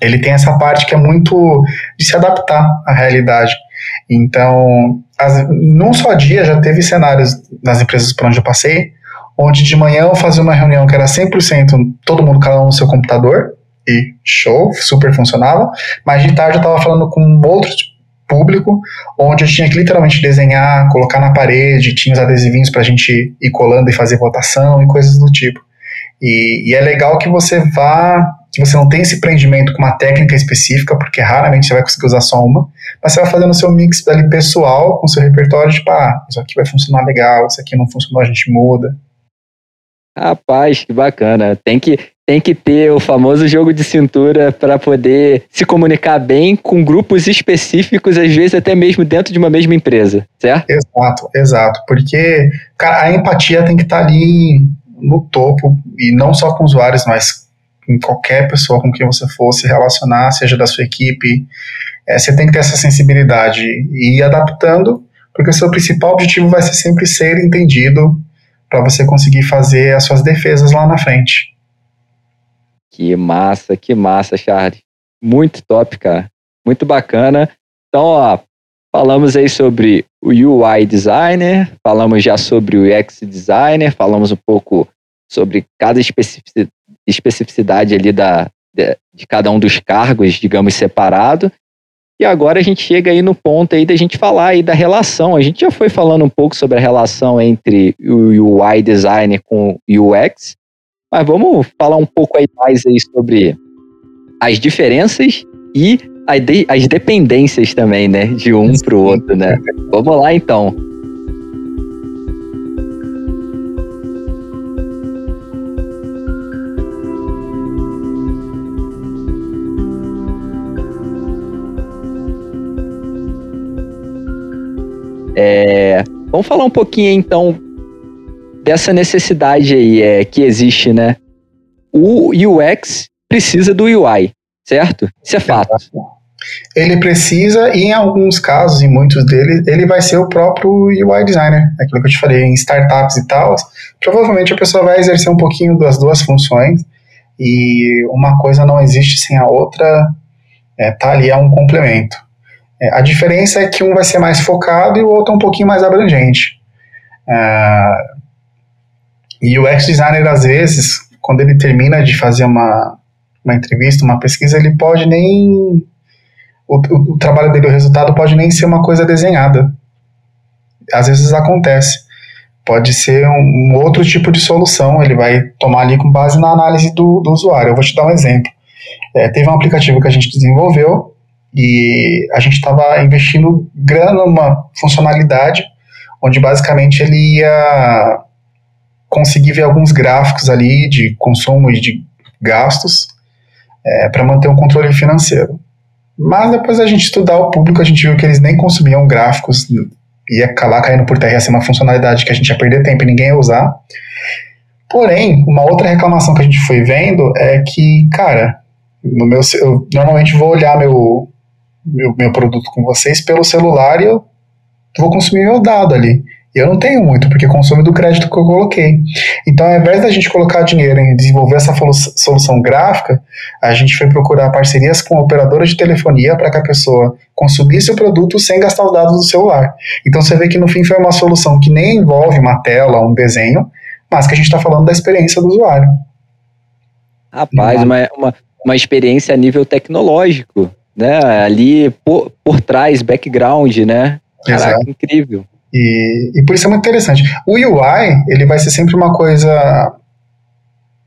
ele tem essa parte que é muito de se adaptar à realidade. Então, as, num só dia já teve cenários nas empresas por onde eu passei, onde de manhã eu fazia uma reunião que era 100% todo mundo cada um no seu computador, e show, super funcionava, mas de tarde eu estava falando com outro público, onde eu tinha que literalmente desenhar, colocar na parede, tinha os adesivinhos para a gente ir colando e fazer votação e coisas do tipo. E, e, é legal que você vá, que você não tem esse prendimento com uma técnica específica, porque raramente você vai conseguir usar só uma, mas você vai fazendo o seu mix ali pessoal com o seu repertório, tipo, ah, isso aqui vai funcionar legal, isso aqui não funcionou, a gente muda. Rapaz, que bacana. Tem que, tem que ter o famoso jogo de cintura para poder se comunicar bem com grupos específicos, às vezes até mesmo dentro de uma mesma empresa, certo? Exato, exato. Porque cara, a empatia tem que estar tá ali no topo, e não só com usuários, mas com qualquer pessoa com quem você for se relacionar, seja da sua equipe. É, você tem que ter essa sensibilidade e ir adaptando, porque o seu principal objetivo vai ser sempre ser entendido para você conseguir fazer as suas defesas lá na frente. Que massa, que massa, Charles. Muito top, cara. Muito bacana. Então, ó, falamos aí sobre o UI designer, falamos já sobre o UX designer, falamos um pouco sobre cada especificidade ali da, de, de cada um dos cargos, digamos, separado. E agora a gente chega aí no ponto aí da gente falar aí da relação. A gente já foi falando um pouco sobre a relação entre o UI designer com o UX, mas vamos falar um pouco aí mais aí sobre as diferenças e as dependências também, né, de um para o outro, né? Vamos lá então. É, vamos falar um pouquinho então dessa necessidade aí é, que existe, né? O UX precisa do UI, certo? Isso é fato. Ele precisa, e em alguns casos, em muitos deles, ele vai ser o próprio UI designer. Aquilo que eu te falei, em startups e tal, provavelmente a pessoa vai exercer um pouquinho das duas funções, e uma coisa não existe sem a outra, é, tá ali, é um complemento. É, a diferença é que um vai ser mais focado e o outro é um pouquinho mais abrangente. É, e o UX designer, às vezes, quando ele termina de fazer uma, uma entrevista, uma pesquisa, ele pode nem. O, o, o trabalho dele, o resultado pode nem ser uma coisa desenhada. Às vezes acontece. Pode ser um, um outro tipo de solução, ele vai tomar ali com base na análise do, do usuário. Eu vou te dar um exemplo. É, teve um aplicativo que a gente desenvolveu e a gente estava investindo grana numa funcionalidade onde basicamente ele ia conseguir ver alguns gráficos ali de consumo e de gastos é, para manter um controle financeiro. Mas depois a gente estudar o público, a gente viu que eles nem consumiam gráficos, ia acabar caindo por terra, ia ser uma funcionalidade que a gente ia perder tempo e ninguém ia usar. Porém, uma outra reclamação que a gente foi vendo é que, cara, no meu, eu normalmente vou olhar meu, meu, meu produto com vocês pelo celular e eu vou consumir meu dado ali. E eu não tenho muito, porque consome do crédito que eu coloquei. Então, ao invés da gente colocar dinheiro em desenvolver essa solução gráfica, a gente foi procurar parcerias com operadoras de telefonia para que a pessoa consumisse o produto sem gastar os dados do celular. Então, você vê que no fim foi uma solução que nem envolve uma tela, um desenho, mas que a gente está falando da experiência do usuário. Rapaz, uma, uma, uma experiência a nível tecnológico né? Ali por, por trás, background, né? Caraca, Exato. incrível. E, e por isso é muito interessante. O UI, ele vai ser sempre uma coisa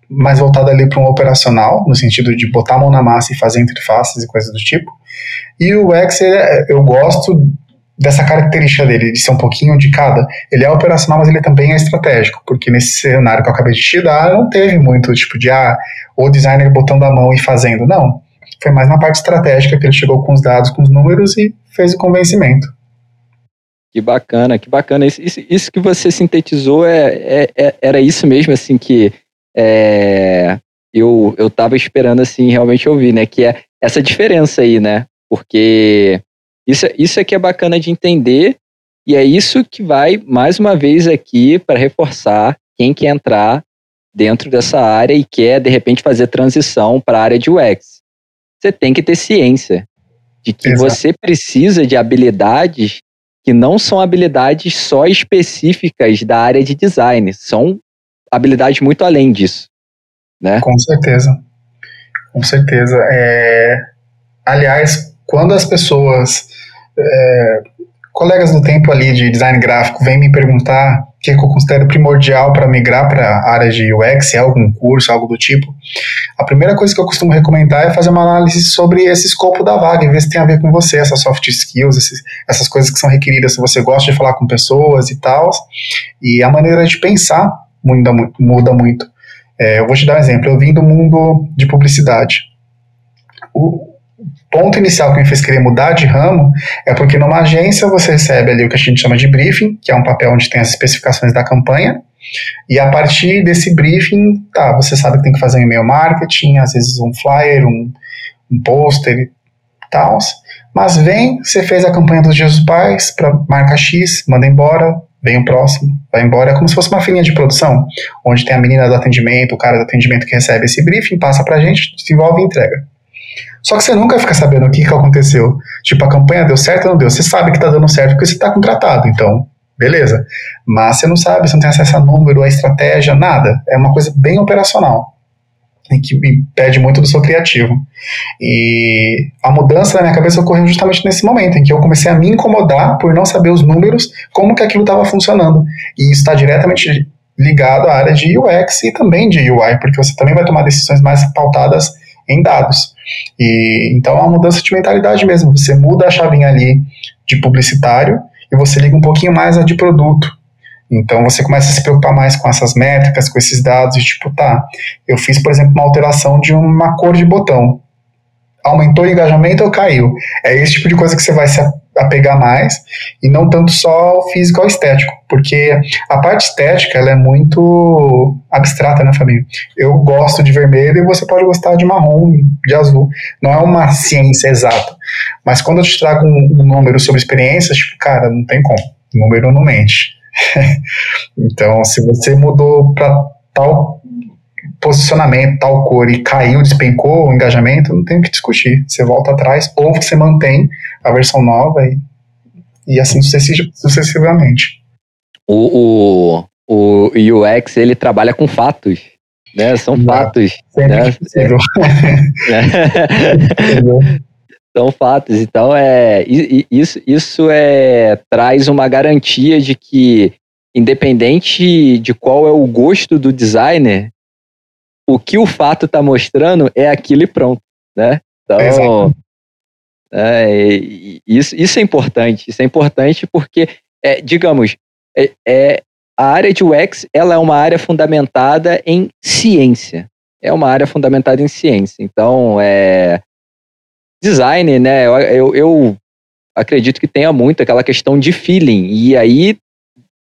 mais voltada ali para um operacional, no sentido de botar a mão na massa e fazer interfaces e coisas do tipo. E o UX, é, eu gosto dessa característica dele, de ser um pouquinho de cada. Ele é operacional, mas ele também é estratégico, porque nesse cenário que eu acabei de te dar, não teve muito tipo de, ah, o designer botando a mão e fazendo. Não. Foi mais na parte estratégica que ele chegou com os dados, com os números e fez o convencimento. Que bacana, que bacana. Isso, isso, isso que você sintetizou é, é, é, era isso mesmo, assim, que é, eu, eu tava esperando, assim, realmente ouvir, né? Que é essa diferença aí, né? Porque isso, isso aqui é bacana de entender e é isso que vai, mais uma vez, aqui para reforçar quem quer entrar dentro dessa área e quer, de repente, fazer transição para a área de UX. Você tem que ter ciência de que Exato. você precisa de habilidades que não são habilidades só específicas da área de design, são habilidades muito além disso. Né? Com certeza. Com certeza. É... Aliás, quando as pessoas, é... colegas do tempo ali de design gráfico, vêm me perguntar o que eu considero primordial para migrar para a área de UX, se é algum curso, algo do tipo, a primeira coisa que eu costumo recomendar é fazer uma análise sobre esse escopo da vaga e ver se tem a ver com você, essas soft skills, esses, essas coisas que são requeridas, se você gosta de falar com pessoas e tal. E a maneira de pensar muda, muda muito. É, eu vou te dar um exemplo. Eu vim do mundo de publicidade. O ponto inicial que me fez querer mudar de ramo é porque numa agência você recebe ali o que a gente chama de briefing, que é um papel onde tem as especificações da campanha, e a partir desse briefing, tá, você sabe que tem que fazer um e-mail marketing, às vezes um flyer, um, um pôster e tal. Mas vem, você fez a campanha dos Dias dos Pais para marca X, manda embora, vem o próximo, vai embora. É como se fosse uma filinha de produção, onde tem a menina do atendimento, o cara do atendimento que recebe esse briefing, passa pra gente, desenvolve e entrega. Só que você nunca fica sabendo o que, que aconteceu. Tipo, a campanha deu certo ou não deu. Você sabe que tá dando certo porque você tá contratado, então, beleza. Mas você não sabe, você não tem acesso a número, a estratégia, nada. É uma coisa bem operacional e que pede muito do seu criativo. E a mudança na minha cabeça ocorreu justamente nesse momento, em que eu comecei a me incomodar por não saber os números, como que aquilo estava funcionando. E isso está diretamente ligado à área de UX e também de UI, porque você também vai tomar decisões mais pautadas em dados. E então é uma mudança de mentalidade mesmo. Você muda a chavinha ali de publicitário e você liga um pouquinho mais a de produto. Então você começa a se preocupar mais com essas métricas, com esses dados, e tipo, tá, eu fiz, por exemplo, uma alteração de uma cor de botão. Aumentou o engajamento ou caiu? É esse tipo de coisa que você vai se apegar mais, e não tanto só o físico ou estético, porque a parte estética ela é muito abstrata, né, Fabinho? Eu gosto de vermelho e você pode gostar de marrom, de azul. Não é uma ciência exata. Mas quando eu te trago um, um número sobre experiências, tipo, cara, não tem como. O número não mente. então, se você mudou para tal posicionamento, tal cor e caiu, despencou o engajamento, não tem o que discutir. Você volta atrás ou você mantém a versão nova e, e assim sucessivamente. O, o, o UX ele trabalha com fatos, né? São Não, fatos. Né? É. São fatos. Então, é, isso, isso é, traz uma garantia de que, independente de qual é o gosto do designer, o que o fato está mostrando é aquilo e pronto. Né? Então, é, isso, isso é importante. Isso é importante porque, é, digamos, é, é, a área de UX ela é uma área fundamentada em ciência. É uma área fundamentada em ciência. Então, é, design, né? Eu, eu, eu acredito que tenha muito aquela questão de feeling. E aí,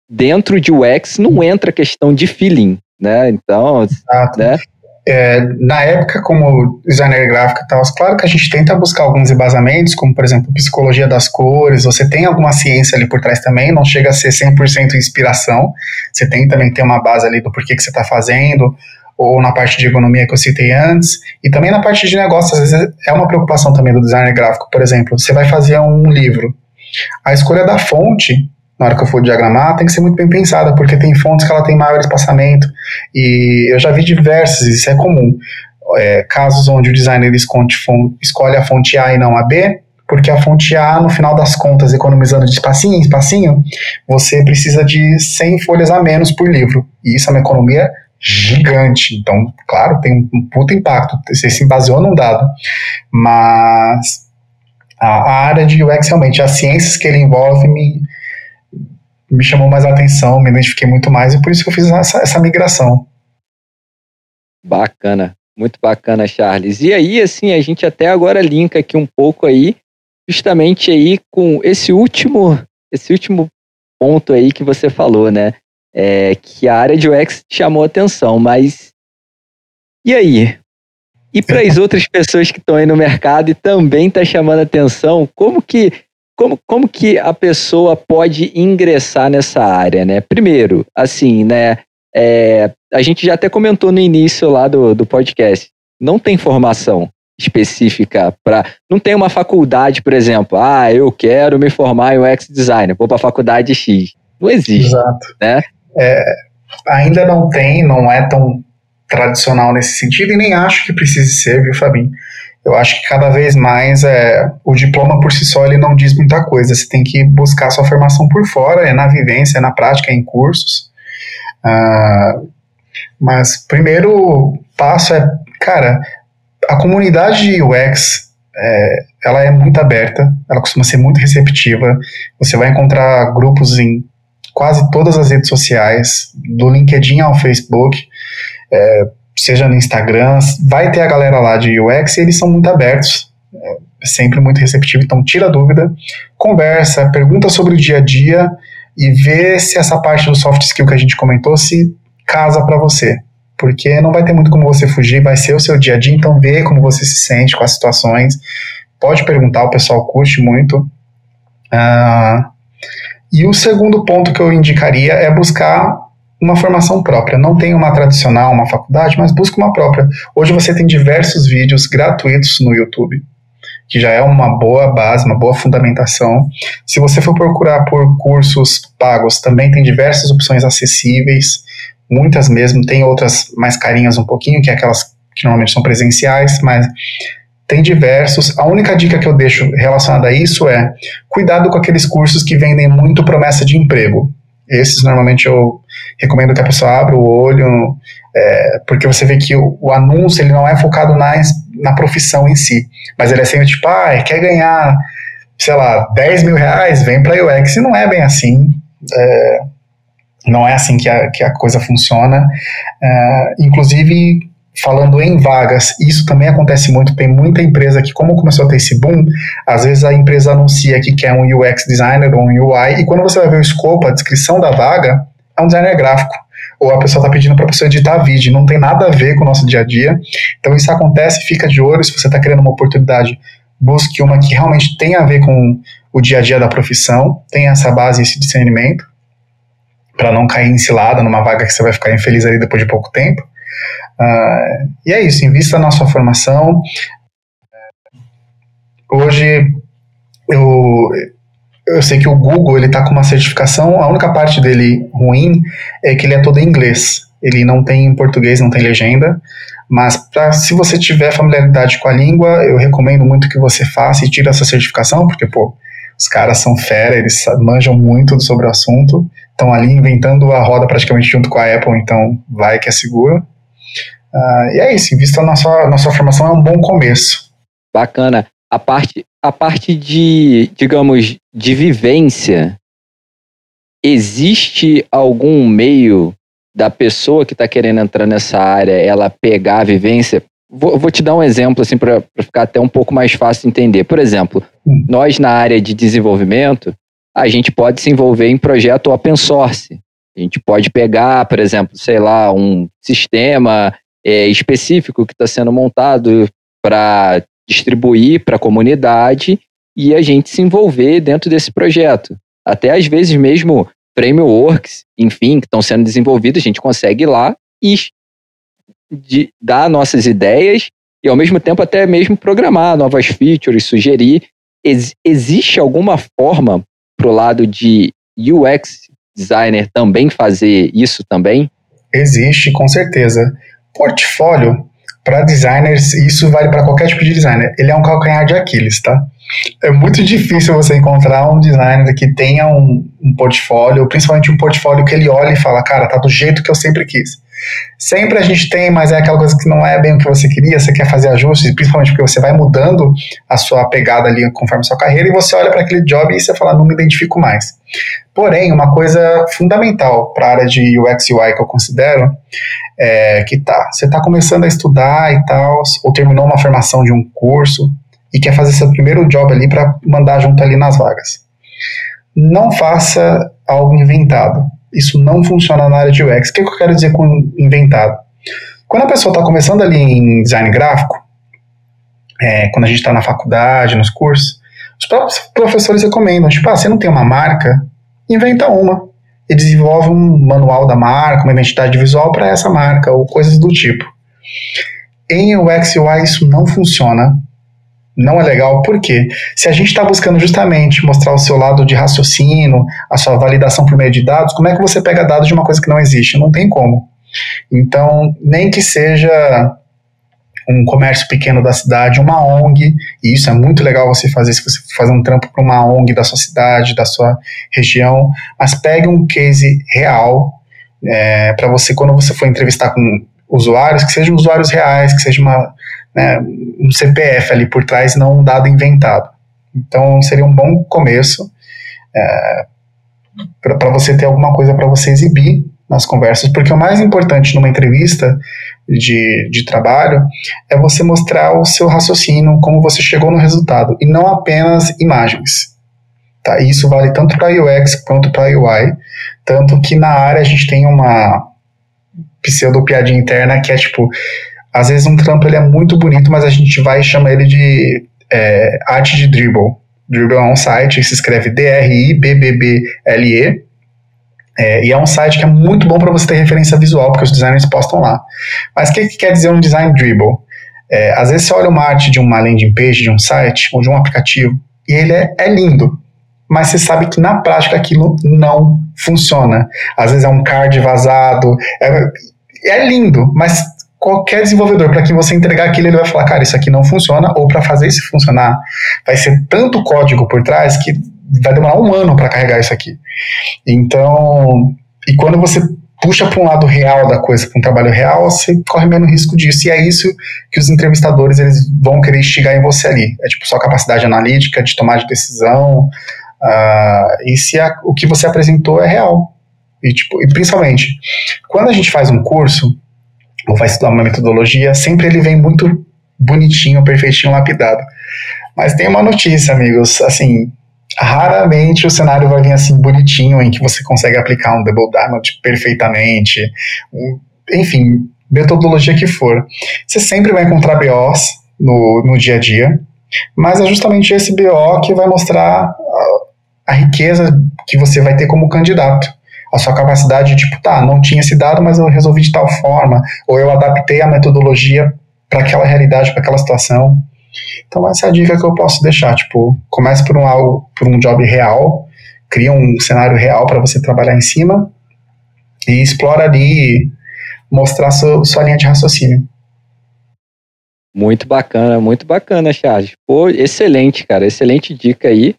dentro de UX, não entra a questão de feeling, né? Então, Exato. né? É, na época, como designer gráfico e tal, claro que a gente tenta buscar alguns embasamentos, como, por exemplo, psicologia das cores, você tem alguma ciência ali por trás também, não chega a ser 100% inspiração, você tem também ter uma base ali do porquê que você está fazendo, ou na parte de economia que eu citei antes, e também na parte de negócio, às vezes é uma preocupação também do designer gráfico, por exemplo, você vai fazer um livro, a escolha da fonte, na hora que eu for diagramar, tem que ser muito bem pensada, porque tem fontes que ela tem maior espaçamento, e eu já vi diversos, isso é comum, é, casos onde o designer escolhe a fonte A e não a B, porque a fonte A, no final das contas, economizando de espacinho em espacinho, você precisa de 100 folhas a menos por livro, e isso é uma economia gigante. Então, claro, tem um puto impacto. Você se baseou num dado. Mas a, a, área de UX, realmente, as ciências que ele envolve me, me chamou mais a atenção, me identifiquei muito mais e por isso que eu fiz essa, essa migração. Bacana, muito bacana, Charles. E aí, assim, a gente até agora linka aqui um pouco aí, justamente aí com esse último, esse último ponto aí que você falou, né? é, que a área de UX chamou atenção, mas e aí? E para as outras pessoas que estão aí no mercado e também está chamando atenção, como que como, como que a pessoa pode ingressar nessa área, né? Primeiro, assim, né? É, a gente já até comentou no início lá do, do podcast. Não tem formação específica para. Não tem uma faculdade, por exemplo. Ah, eu quero me formar em UX designer, vou para a faculdade X. Não existe. Exato. Né? É, ainda não tem, não é tão tradicional nesse sentido e nem acho que precise ser, viu, Fabinho? Eu acho que cada vez mais é, o diploma por si só ele não diz muita coisa. Você tem que buscar sua formação por fora, é na vivência, é na prática, é em cursos. Uh, mas primeiro passo é, cara, a comunidade de UX é, ela é muito aberta, ela costuma ser muito receptiva. Você vai encontrar grupos em quase todas as redes sociais, do LinkedIn ao Facebook. É, seja no Instagram, vai ter a galera lá de UX e eles são muito abertos, é sempre muito receptivo, então tira dúvida, conversa, pergunta sobre o dia a dia e vê se essa parte do soft skill que a gente comentou se casa para você. Porque não vai ter muito como você fugir, vai ser o seu dia a dia, então vê como você se sente com as situações. Pode perguntar, o pessoal curte muito. Uh, e o segundo ponto que eu indicaria é buscar uma formação própria. Não tem uma tradicional, uma faculdade, mas busca uma própria. Hoje você tem diversos vídeos gratuitos no YouTube, que já é uma boa base, uma boa fundamentação. Se você for procurar por cursos pagos, também tem diversas opções acessíveis, muitas mesmo, tem outras mais carinhas um pouquinho, que é aquelas que normalmente são presenciais, mas tem diversos. A única dica que eu deixo relacionada a isso é cuidado com aqueles cursos que vendem muito promessa de emprego. Esses normalmente eu recomendo que a pessoa abra o olho, é, porque você vê que o, o, anúncio ele não é focado na, na profissão em si, mas ele é sempre tipo, ah, quer ganhar, sei lá, 10 mil reais, vem para UX, e não é bem assim. É, não é assim que a, que a coisa funciona. É, inclusive, falando em vagas, isso também acontece muito. Tem muita empresa que, como começou a ter esse boom, às vezes a empresa anuncia que quer um UX designer ou um UI, e quando você vai ver o escopo, a descrição da vaga, é um designer gráfico. Ou a pessoa está pedindo para pessoa editar vídeo, não tem nada a ver com o nosso dia a dia. Então isso acontece, fica de olho. Se você está querendo uma oportunidade, busque uma que realmente tenha a ver com o dia a dia da profissão, tenha essa base, esse discernimento, para não cair em cilada numa vaga que você vai ficar infeliz ali depois de pouco tempo. Uh, e é isso, invista na sua formação. Hoje, eu, eu sei que o Google ele está com uma certificação, a única parte dele ruim é que ele é todo em inglês. Ele não tem em português, não tem legenda. Mas pra, se você tiver familiaridade com a língua, eu recomendo muito que você faça e tire essa certificação, porque, pô, os caras são fera, eles manjam muito sobre o assunto, estão ali inventando a roda praticamente junto com a Apple, então vai que é seguro. Uh, e é isso, invista na sua, na sua formação, é um bom começo. Bacana. A parte, a parte de, digamos, de vivência, existe algum meio da pessoa que está querendo entrar nessa área, ela pegar a vivência? Vou, vou te dar um exemplo assim para ficar até um pouco mais fácil de entender. Por exemplo, hum. nós na área de desenvolvimento, a gente pode se envolver em projeto open source. A gente pode pegar, por exemplo, sei lá, um sistema é, específico que está sendo montado para distribuir para a comunidade e a gente se envolver dentro desse projeto. Até às vezes mesmo frameworks, enfim, que estão sendo desenvolvidos, a gente consegue ir lá e de, dar nossas ideias e ao mesmo tempo até mesmo programar novas features, sugerir. Ex existe alguma forma para o lado de UX designer também fazer isso também? Existe, com certeza portfólio para designers, isso vale para qualquer tipo de designer, ele é um calcanhar de Aquiles, tá? É muito difícil você encontrar um designer que tenha um, um portfólio, principalmente um portfólio que ele olha e fala, cara, tá do jeito que eu sempre quis. Sempre a gente tem, mas é aquela coisa que não é bem o que você queria, você quer fazer ajustes, principalmente porque você vai mudando a sua pegada ali conforme a sua carreira, e você olha para aquele job e você fala, não me identifico mais. Porém, uma coisa fundamental para a área de UX UI que eu considero é que tá, você está começando a estudar e tal, ou terminou uma formação de um curso e quer fazer seu primeiro job ali para mandar junto ali nas vagas. Não faça algo inventado. Isso não funciona na área de UX. O que, eu quero dizer com inventado? Quando a pessoa está começando ali em design gráfico, é, quando a gente está na faculdade, nos cursos, os próprios professores recomendam, tipo, ah, você não tem uma marca, inventa uma e desenvolve um manual da marca, uma identidade visual para essa marca ou coisas do tipo. Em UX UI isso não funciona, não é legal, porque se a gente está buscando justamente mostrar o seu lado de raciocínio, a sua validação por meio de dados, como é que você pega dados de uma coisa que não existe? Não tem como. Então, nem que seja um comércio pequeno da cidade, uma ONG, e isso é muito legal você fazer se você fazer um trampo para uma ONG da sua cidade, da sua região, mas pegue um case real é, para você, quando você for entrevistar com usuários, que sejam usuários reais, que seja uma, né, um CPF ali por trás, não um dado inventado. Então seria um bom começo é, para você ter alguma coisa para você exibir nas conversas, porque o mais importante numa entrevista de, de trabalho é você mostrar o seu raciocínio, como você chegou no resultado, e não apenas imagens. Tá? isso vale tanto para UX quanto para UI, tanto que na área a gente tem uma pseudo piadinha interna que é tipo, às vezes um trampo ele é muito bonito, mas a gente vai e chama ele de é, arte de dribble. Dribble é um site que se escreve D-R-I-B-B-B-L-E, é, e é um site que é muito bom para você ter referência visual, porque os designers postam lá. Mas o que, que, quer dizer um design dribble? É, às vezes você olha uma arte de uma landing page, de um site, ou de um aplicativo, e ele é, é lindo, mas você sabe que na prática aquilo não funciona. Às vezes é um card vazado, é, é lindo, mas qualquer desenvolvedor, para quem você entregar aquilo, ele vai falar, cara, isso aqui não funciona, ou para fazer isso funcionar, vai ser tanto código por trás que vai demorar um ano para carregar isso aqui. Então, e quando você puxa para um lado real da coisa, para um trabalho real, você corre menos risco disso. E é isso que os entrevistadores eles vão querer instigar em você ali. É tipo sua capacidade analítica, de tomar de decisão, uh, e se a, o que você apresentou é real. E, tipo, e principalmente, quando a gente faz um curso, ou vai estudar uma metodologia, sempre ele vem muito bonitinho, perfeitinho, lapidado. Mas tem uma notícia, amigos, assim, raramente o cenário vai vir assim bonitinho, em que você consegue aplicar um double diamond perfeitamente, um, enfim, metodologia que for. Você sempre vai encontrar BOs no, no dia a dia, mas é justamente esse BO que vai mostrar a, a riqueza que você vai ter como candidato a sua capacidade de, tipo, tá, não tinha esse dado, mas eu resolvi de tal forma, ou eu adaptei a metodologia para aquela realidade, para aquela situação. Então essa é a dica que eu posso deixar, tipo, comece por um algo, por um job real, cria um cenário real para você trabalhar em cima e explora ali mostrar sua, sua linha de raciocínio. Muito bacana, muito bacana, Charles. Pô, excelente, cara, excelente dica aí.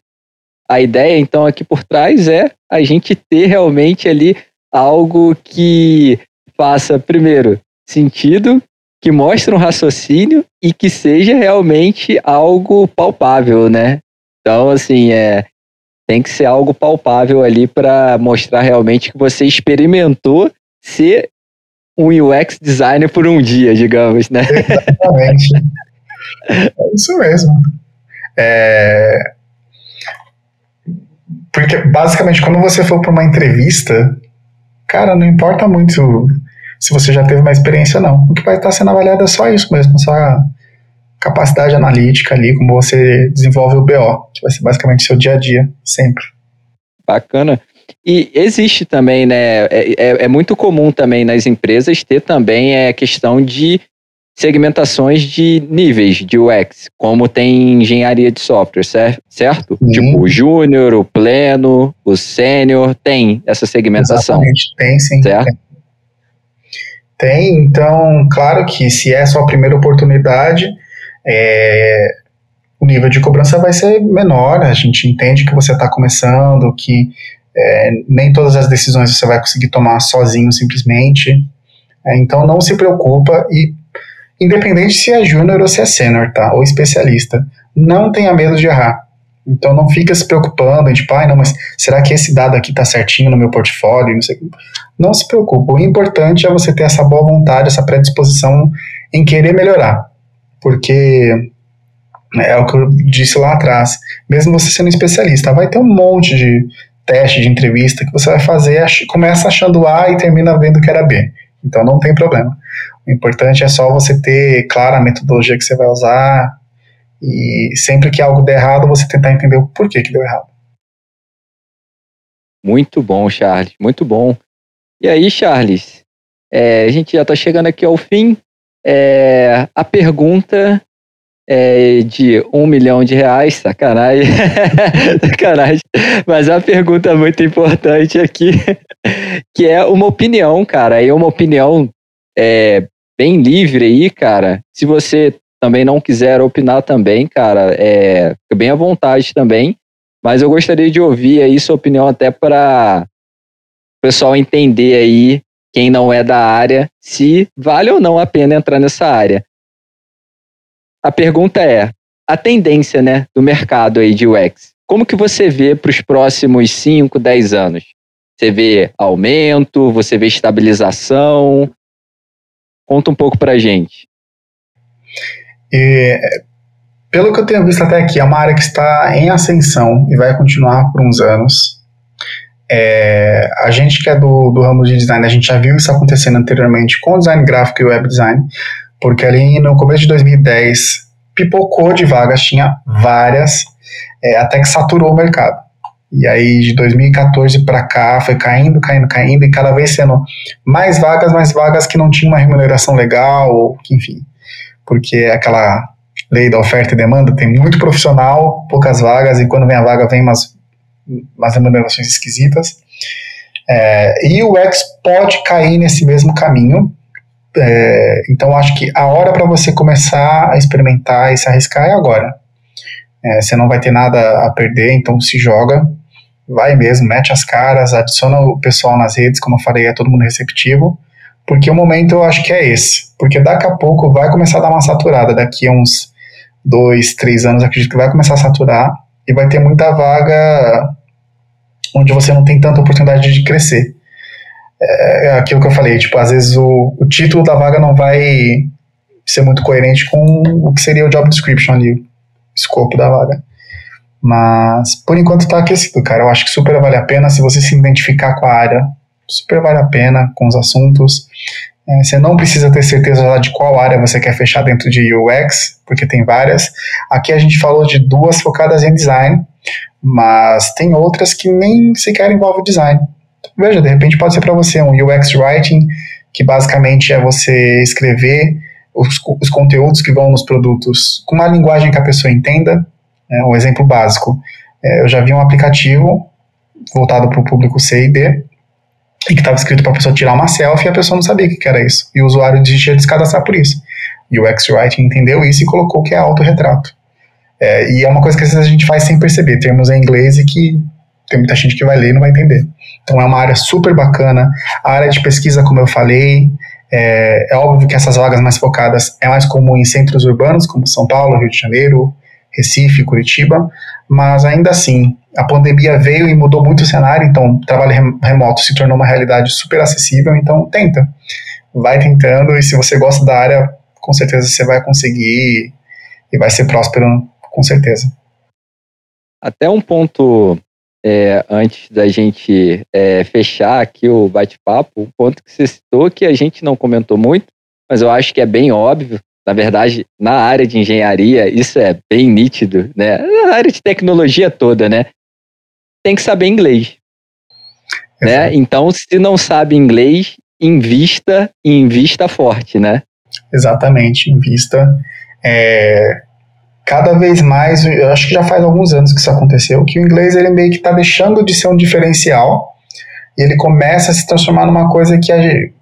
A ideia, então, aqui por trás é a gente ter realmente ali algo que faça, primeiro, sentido que mostre um raciocínio e que seja realmente algo palpável, né? Então, assim, é, tem que ser algo palpável ali para mostrar realmente que você experimentou ser um UX designer por um dia, digamos, né? Exatamente. é isso mesmo. É... Porque, basicamente, quando você for para uma entrevista, cara, não importa muito se você já teve uma experiência não. O que vai estar sendo avaliado é só isso mesmo, só capacidade analítica ali, como você desenvolve o BO, que vai ser basicamente seu dia a dia, sempre. Bacana. E existe também, né? É, é, é muito comum também nas empresas ter também a é, questão de segmentações de níveis de UX, como tem engenharia de software, certo? Sim. Tipo o júnior, o pleno, o sênior, tem essa segmentação. Exatamente, tem sim. Certo? Tem. Tem, então, claro que se é a sua primeira oportunidade, é, o nível de cobrança vai ser menor, a gente entende que você está começando, que é, nem todas as decisões você vai conseguir tomar sozinho, simplesmente. É, então, não se preocupa e, independente se é júnior ou se é sênior, tá? Ou especialista, não tenha medo de errar. Então não fica se preocupando, tipo, ai, não, mas será que esse dado aqui está certinho no meu portfólio? Não, sei. não se preocupe. O importante é você ter essa boa vontade, essa predisposição em querer melhorar. Porque é o que eu disse lá atrás. Mesmo você sendo especialista, vai ter um monte de teste de entrevista que você vai fazer, começa achando A e termina vendo que era B. Então não tem problema. O importante é só você ter clara a metodologia que você vai usar, E sempre que algo der errado, você tentar entender o porquê que deu errado. Muito bom, Charles, muito bom. E aí, Charles, é, a gente já está chegando aqui ao fim. É, a pergunta é de um milhão de reais, sacanagem, sacanagem. Mas a pergunta muito importante aqui, que é uma opinião, cara. E uma opinião é, bem livre aí, cara. Se você também não quiser opinar também, cara, é, fica bem à vontade também. Mas eu gostaria de ouvir aí sua opinião até para o pessoal entender aí, quem não é da área, se vale ou não a pena entrar nessa área. A pergunta é, a tendência né, do mercado aí de UX, como que você vê para os próximos 5, 10 anos? Você vê aumento, você vê estabilização? Conta um pouco para a gente. E, pelo que eu tenho visto até aqui, é uma área que está em ascensão e vai continuar por uns anos. É, a gente que é do, do ramo de design, a gente já viu isso acontecendo anteriormente com design gráfico e web design, porque ali no começo de 2010 pipocou de vagas, tinha várias, é, até que saturou o mercado. E aí de 2014 para cá foi caindo, caindo, caindo e cada vez sendo mais vagas, mais vagas que não tinham uma remuneração legal, ou que, enfim, porque é aquela lei da oferta e demanda, tem muito profissional, poucas vagas, e quando vem a vaga vem umas, umas remunerações esquisitas. É, e o X pode cair nesse mesmo caminho. É, então acho que a hora para você começar a experimentar e se arriscar é agora. É, você não vai ter nada a perder, então se joga, vai mesmo, mete as caras, adiciona o pessoal nas redes, como eu falei, é todo mundo receptivo, porque o momento eu acho que é esse. Porque daqui a pouco vai começar a dar uma saturada, daqui a uns dois, três anos, acredito que vai começar a saturar e vai ter muita vaga onde você não tem tanta oportunidade de crescer. É, é aquilo que eu falei, tipo, às vezes o, o título da vaga não vai ser muito coerente com o que seria o job description ali, escopo da vaga. Mas por enquanto tá aquecido, cara. Eu acho que super vale a pena se você se identificar com a área. Super vale a pena com os assuntos. É, você não precisa ter certeza de qual área você quer fechar dentro de UX, porque tem várias. Aqui a gente falou de duas focadas em design, mas tem outras que nem sequer envolvem design. Veja, de repente pode ser para você um UX Writing, que basicamente é você escrever os, os, conteúdos que vão nos produtos com uma linguagem que a pessoa entenda. Né? Um exemplo básico, é, eu já vi um aplicativo voltado para o público C e D, e que estava escrito para a pessoa tirar uma selfie e a pessoa não sabia o que, era isso. E o usuário desistia de se cadastrar por isso. E o X-Writing entendeu isso e colocou que é autorretrato. É, e é uma coisa que às vezes a gente faz sem perceber. Termos em inglês e que tem muita gente que vai ler e não vai entender. Então é uma área super bacana. A área de pesquisa, como eu falei, é, é óbvio que essas vagas mais focadas é mais comum em centros urbanos, como São Paulo, Rio de Janeiro, Recife, Curitiba, mas ainda assim, a pandemia veio e mudou muito o cenário, então trabalho remoto se tornou uma realidade super acessível, então tenta. Vai tentando e se você gosta da área, com certeza você vai conseguir e vai ser próspero, com certeza. Até um ponto é, antes da gente é, fechar aqui o bate-papo, um ponto que você citou que a gente não comentou muito, mas eu acho que é bem óbvio, na verdade, na área de engenharia, isso é bem nítido, né? Na área de tecnologia toda, né? Tem que saber inglês. Né? Então, se não sabe inglês, invista e invista forte, né? Exatamente, invista. É, cada vez mais, eu acho que já faz alguns anos que isso aconteceu, que o inglês ele meio que está deixando de ser um diferencial e ele começa a se transformar numa coisa que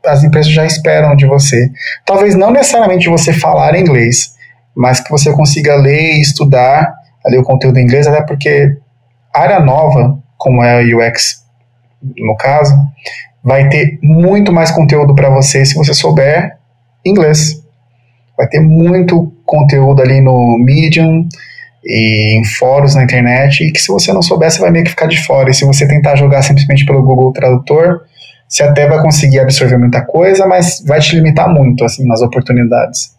as empresas já esperam de você. Talvez não necessariamente você falar inglês, mas que você consiga ler e estudar ali o conteúdo em inglês, até porque área nova, como é a UX no caso, vai ter muito mais conteúdo para você se você souber inglês. Vai ter muito conteúdo ali no Medium, e em fóruns na internet e que se você não souber, você vai meio que ficar de fora. E se você tentar jogar simplesmente pelo Google Tradutor, você até vai conseguir absorver muita coisa, mas vai te limitar muito assim nas oportunidades.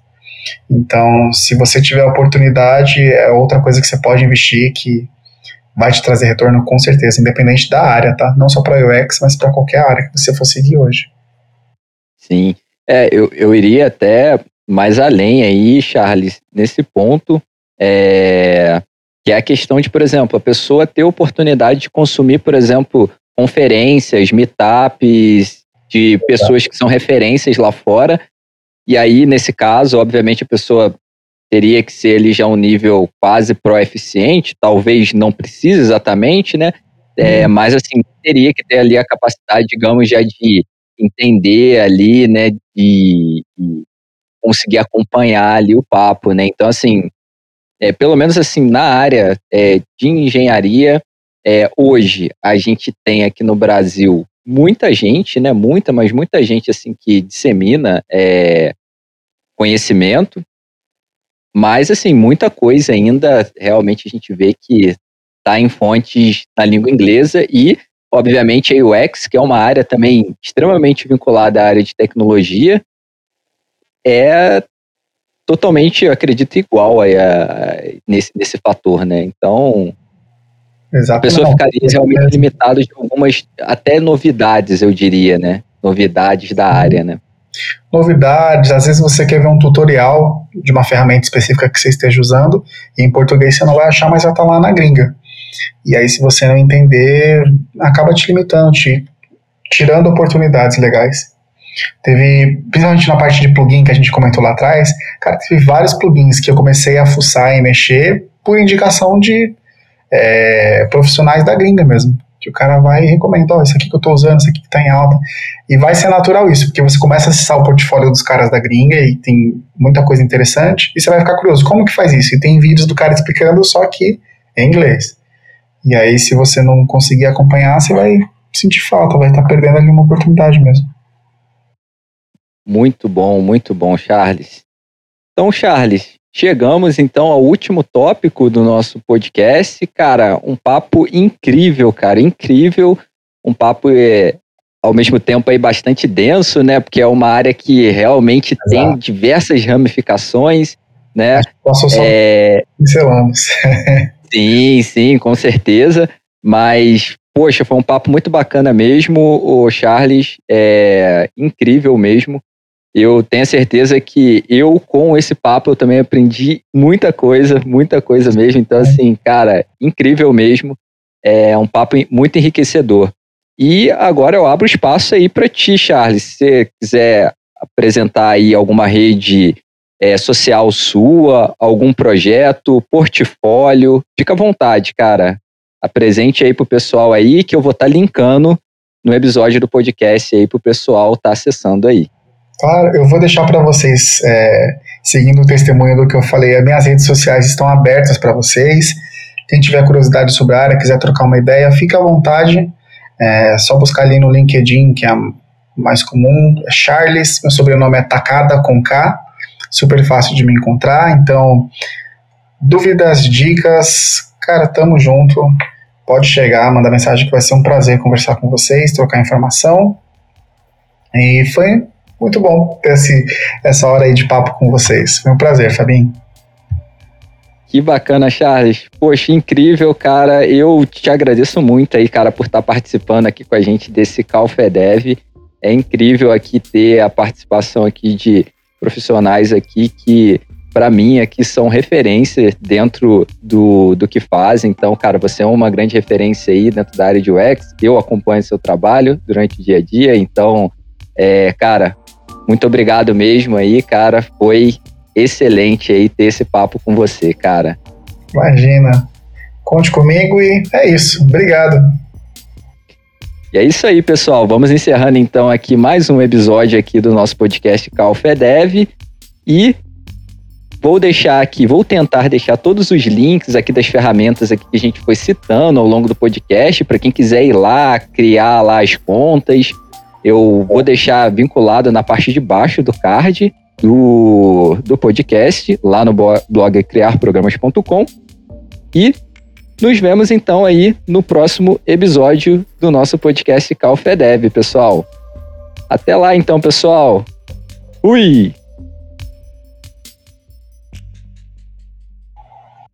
Então, se você tiver a oportunidade, é outra coisa que você pode investir que vai te trazer retorno com certeza, independente da área, tá? Não só para UX, mas para qualquer área que você for seguir hoje. Sim, é, eu, eu iria até mais além aí, Charles, nesse ponto, É, que é a questão de, por exemplo, a pessoa ter oportunidade de consumir, por exemplo, conferências, meetups de pessoas que são referências lá fora. E aí, nesse caso, obviamente, a pessoa teria que ser ali já um nível quase proeficiente, talvez não precise exatamente, né? É, uhum. mas assim, teria que ter ali a capacidade, digamos, já de entender ali, né, de, de conseguir acompanhar ali o papo, né? Então, assim, é, pelo menos assim, na área é, de engenharia, é, hoje a gente tem aqui no Brasil muita gente, né? Muita, mas muita gente assim que dissemina é, conhecimento, mas assim muita coisa ainda realmente a gente vê que está em fontes na língua inglesa e obviamente a UX, que é uma área também extremamente vinculada à área de tecnologia, é totalmente, eu acredito, igual a, a, nesse, nesse fator, né? Então, Exato, a pessoa não. ficaria realmente limitada de algumas, até novidades, eu diria, né? Novidades da área, né? Novidades, às vezes você quer ver um tutorial de uma ferramenta específica que você esteja usando, e em português você não vai achar, mas vai estar lá na gringa. E aí, se você não entender, acaba te limitando, te tirando oportunidades legais. Teve, principalmente na parte de plugin que a gente comentou lá atrás, cara, teve vários plugins que eu comecei a fuçar e mexer por indicação de é, profissionais da gringa mesmo. Que o cara vai e recomenda, ó, oh, isso aqui que eu tô usando, isso aqui que tá em alta. E vai ser natural isso, porque você começa a acessar o portfólio dos caras da gringa e tem muita coisa interessante, e você vai ficar curioso, como que faz isso? E tem vídeos do cara explicando, só que em inglês. E aí, se você não conseguir acompanhar, você vai sentir falta, vai estar tá perdendo ali uma oportunidade mesmo. Muito bom, muito bom, Charles. Então, Charles, chegamos então ao último tópico do nosso podcast. Cara, um papo incrível, cara, incrível. Um papo é, ao mesmo tempo aí bastante denso, né? Porque é uma área que realmente Exato. tem diversas ramificações, né? Posso só é... pincelamos. sim, sim, com certeza. Mas poxa, foi um papo muito bacana mesmo, o Charles, é incrível mesmo. Eu tenho certeza que eu, com esse papo, eu também aprendi muita coisa, muita coisa mesmo. Então, assim, cara, incrível mesmo. É um papo muito enriquecedor. E agora eu abro espaço aí para ti, Charles. Se você quiser apresentar aí alguma rede é, social sua, algum projeto, portfólio, fica à vontade, cara. Apresente aí pro pessoal aí que eu vou estar tá linkando no episódio do podcast aí pro pessoal estar tá acessando aí. Claro, eu vou deixar para vocês, é, seguindo o testemunho do que eu falei, as minhas redes sociais estão abertas para vocês. Quem tiver curiosidade sobre a área, quiser trocar uma ideia, fica à vontade. É só buscar ali no LinkedIn, que é mais comum, é Charles, meu sobrenome é Takada com K, super fácil de me encontrar. Então, dúvidas, dicas, cara, tamo junto. Pode chegar, mandar mensagem que vai ser um prazer conversar com vocês, trocar informação. E foi muito bom ter esse, essa hora aí de papo com vocês. Foi um prazer, Fabinho. Que bacana, Charles. Poxa, incrível, cara. Eu te agradeço muito aí, cara, por estar participando aqui com a gente desse Calfedev. É incrível aqui ter a participação aqui de profissionais aqui que, para mim, aqui são referências dentro do, do que fazem. Então, cara, você é uma grande referência aí dentro da área de UX. Eu acompanho seu trabalho durante o dia a dia. Então, é, cara, muito obrigado mesmo aí, cara. Foi excelente aí ter esse papo com você, cara. Imagina. Conte comigo e é isso. Obrigado. E é isso aí, pessoal. Vamos encerrando então aqui mais um episódio aqui do nosso podcast Calfedev e vou deixar aqui, vou tentar deixar todos os links aqui das ferramentas aqui que a gente foi citando ao longo do podcast para quem quiser ir lá, criar lá as contas, eu vou deixar vinculado na parte de baixo do card do, do podcast, lá no blog criarprogramas.com. E nos vemos então aí no próximo episódio do nosso podcast Calfedev, pessoal. Até lá então, pessoal. Fui!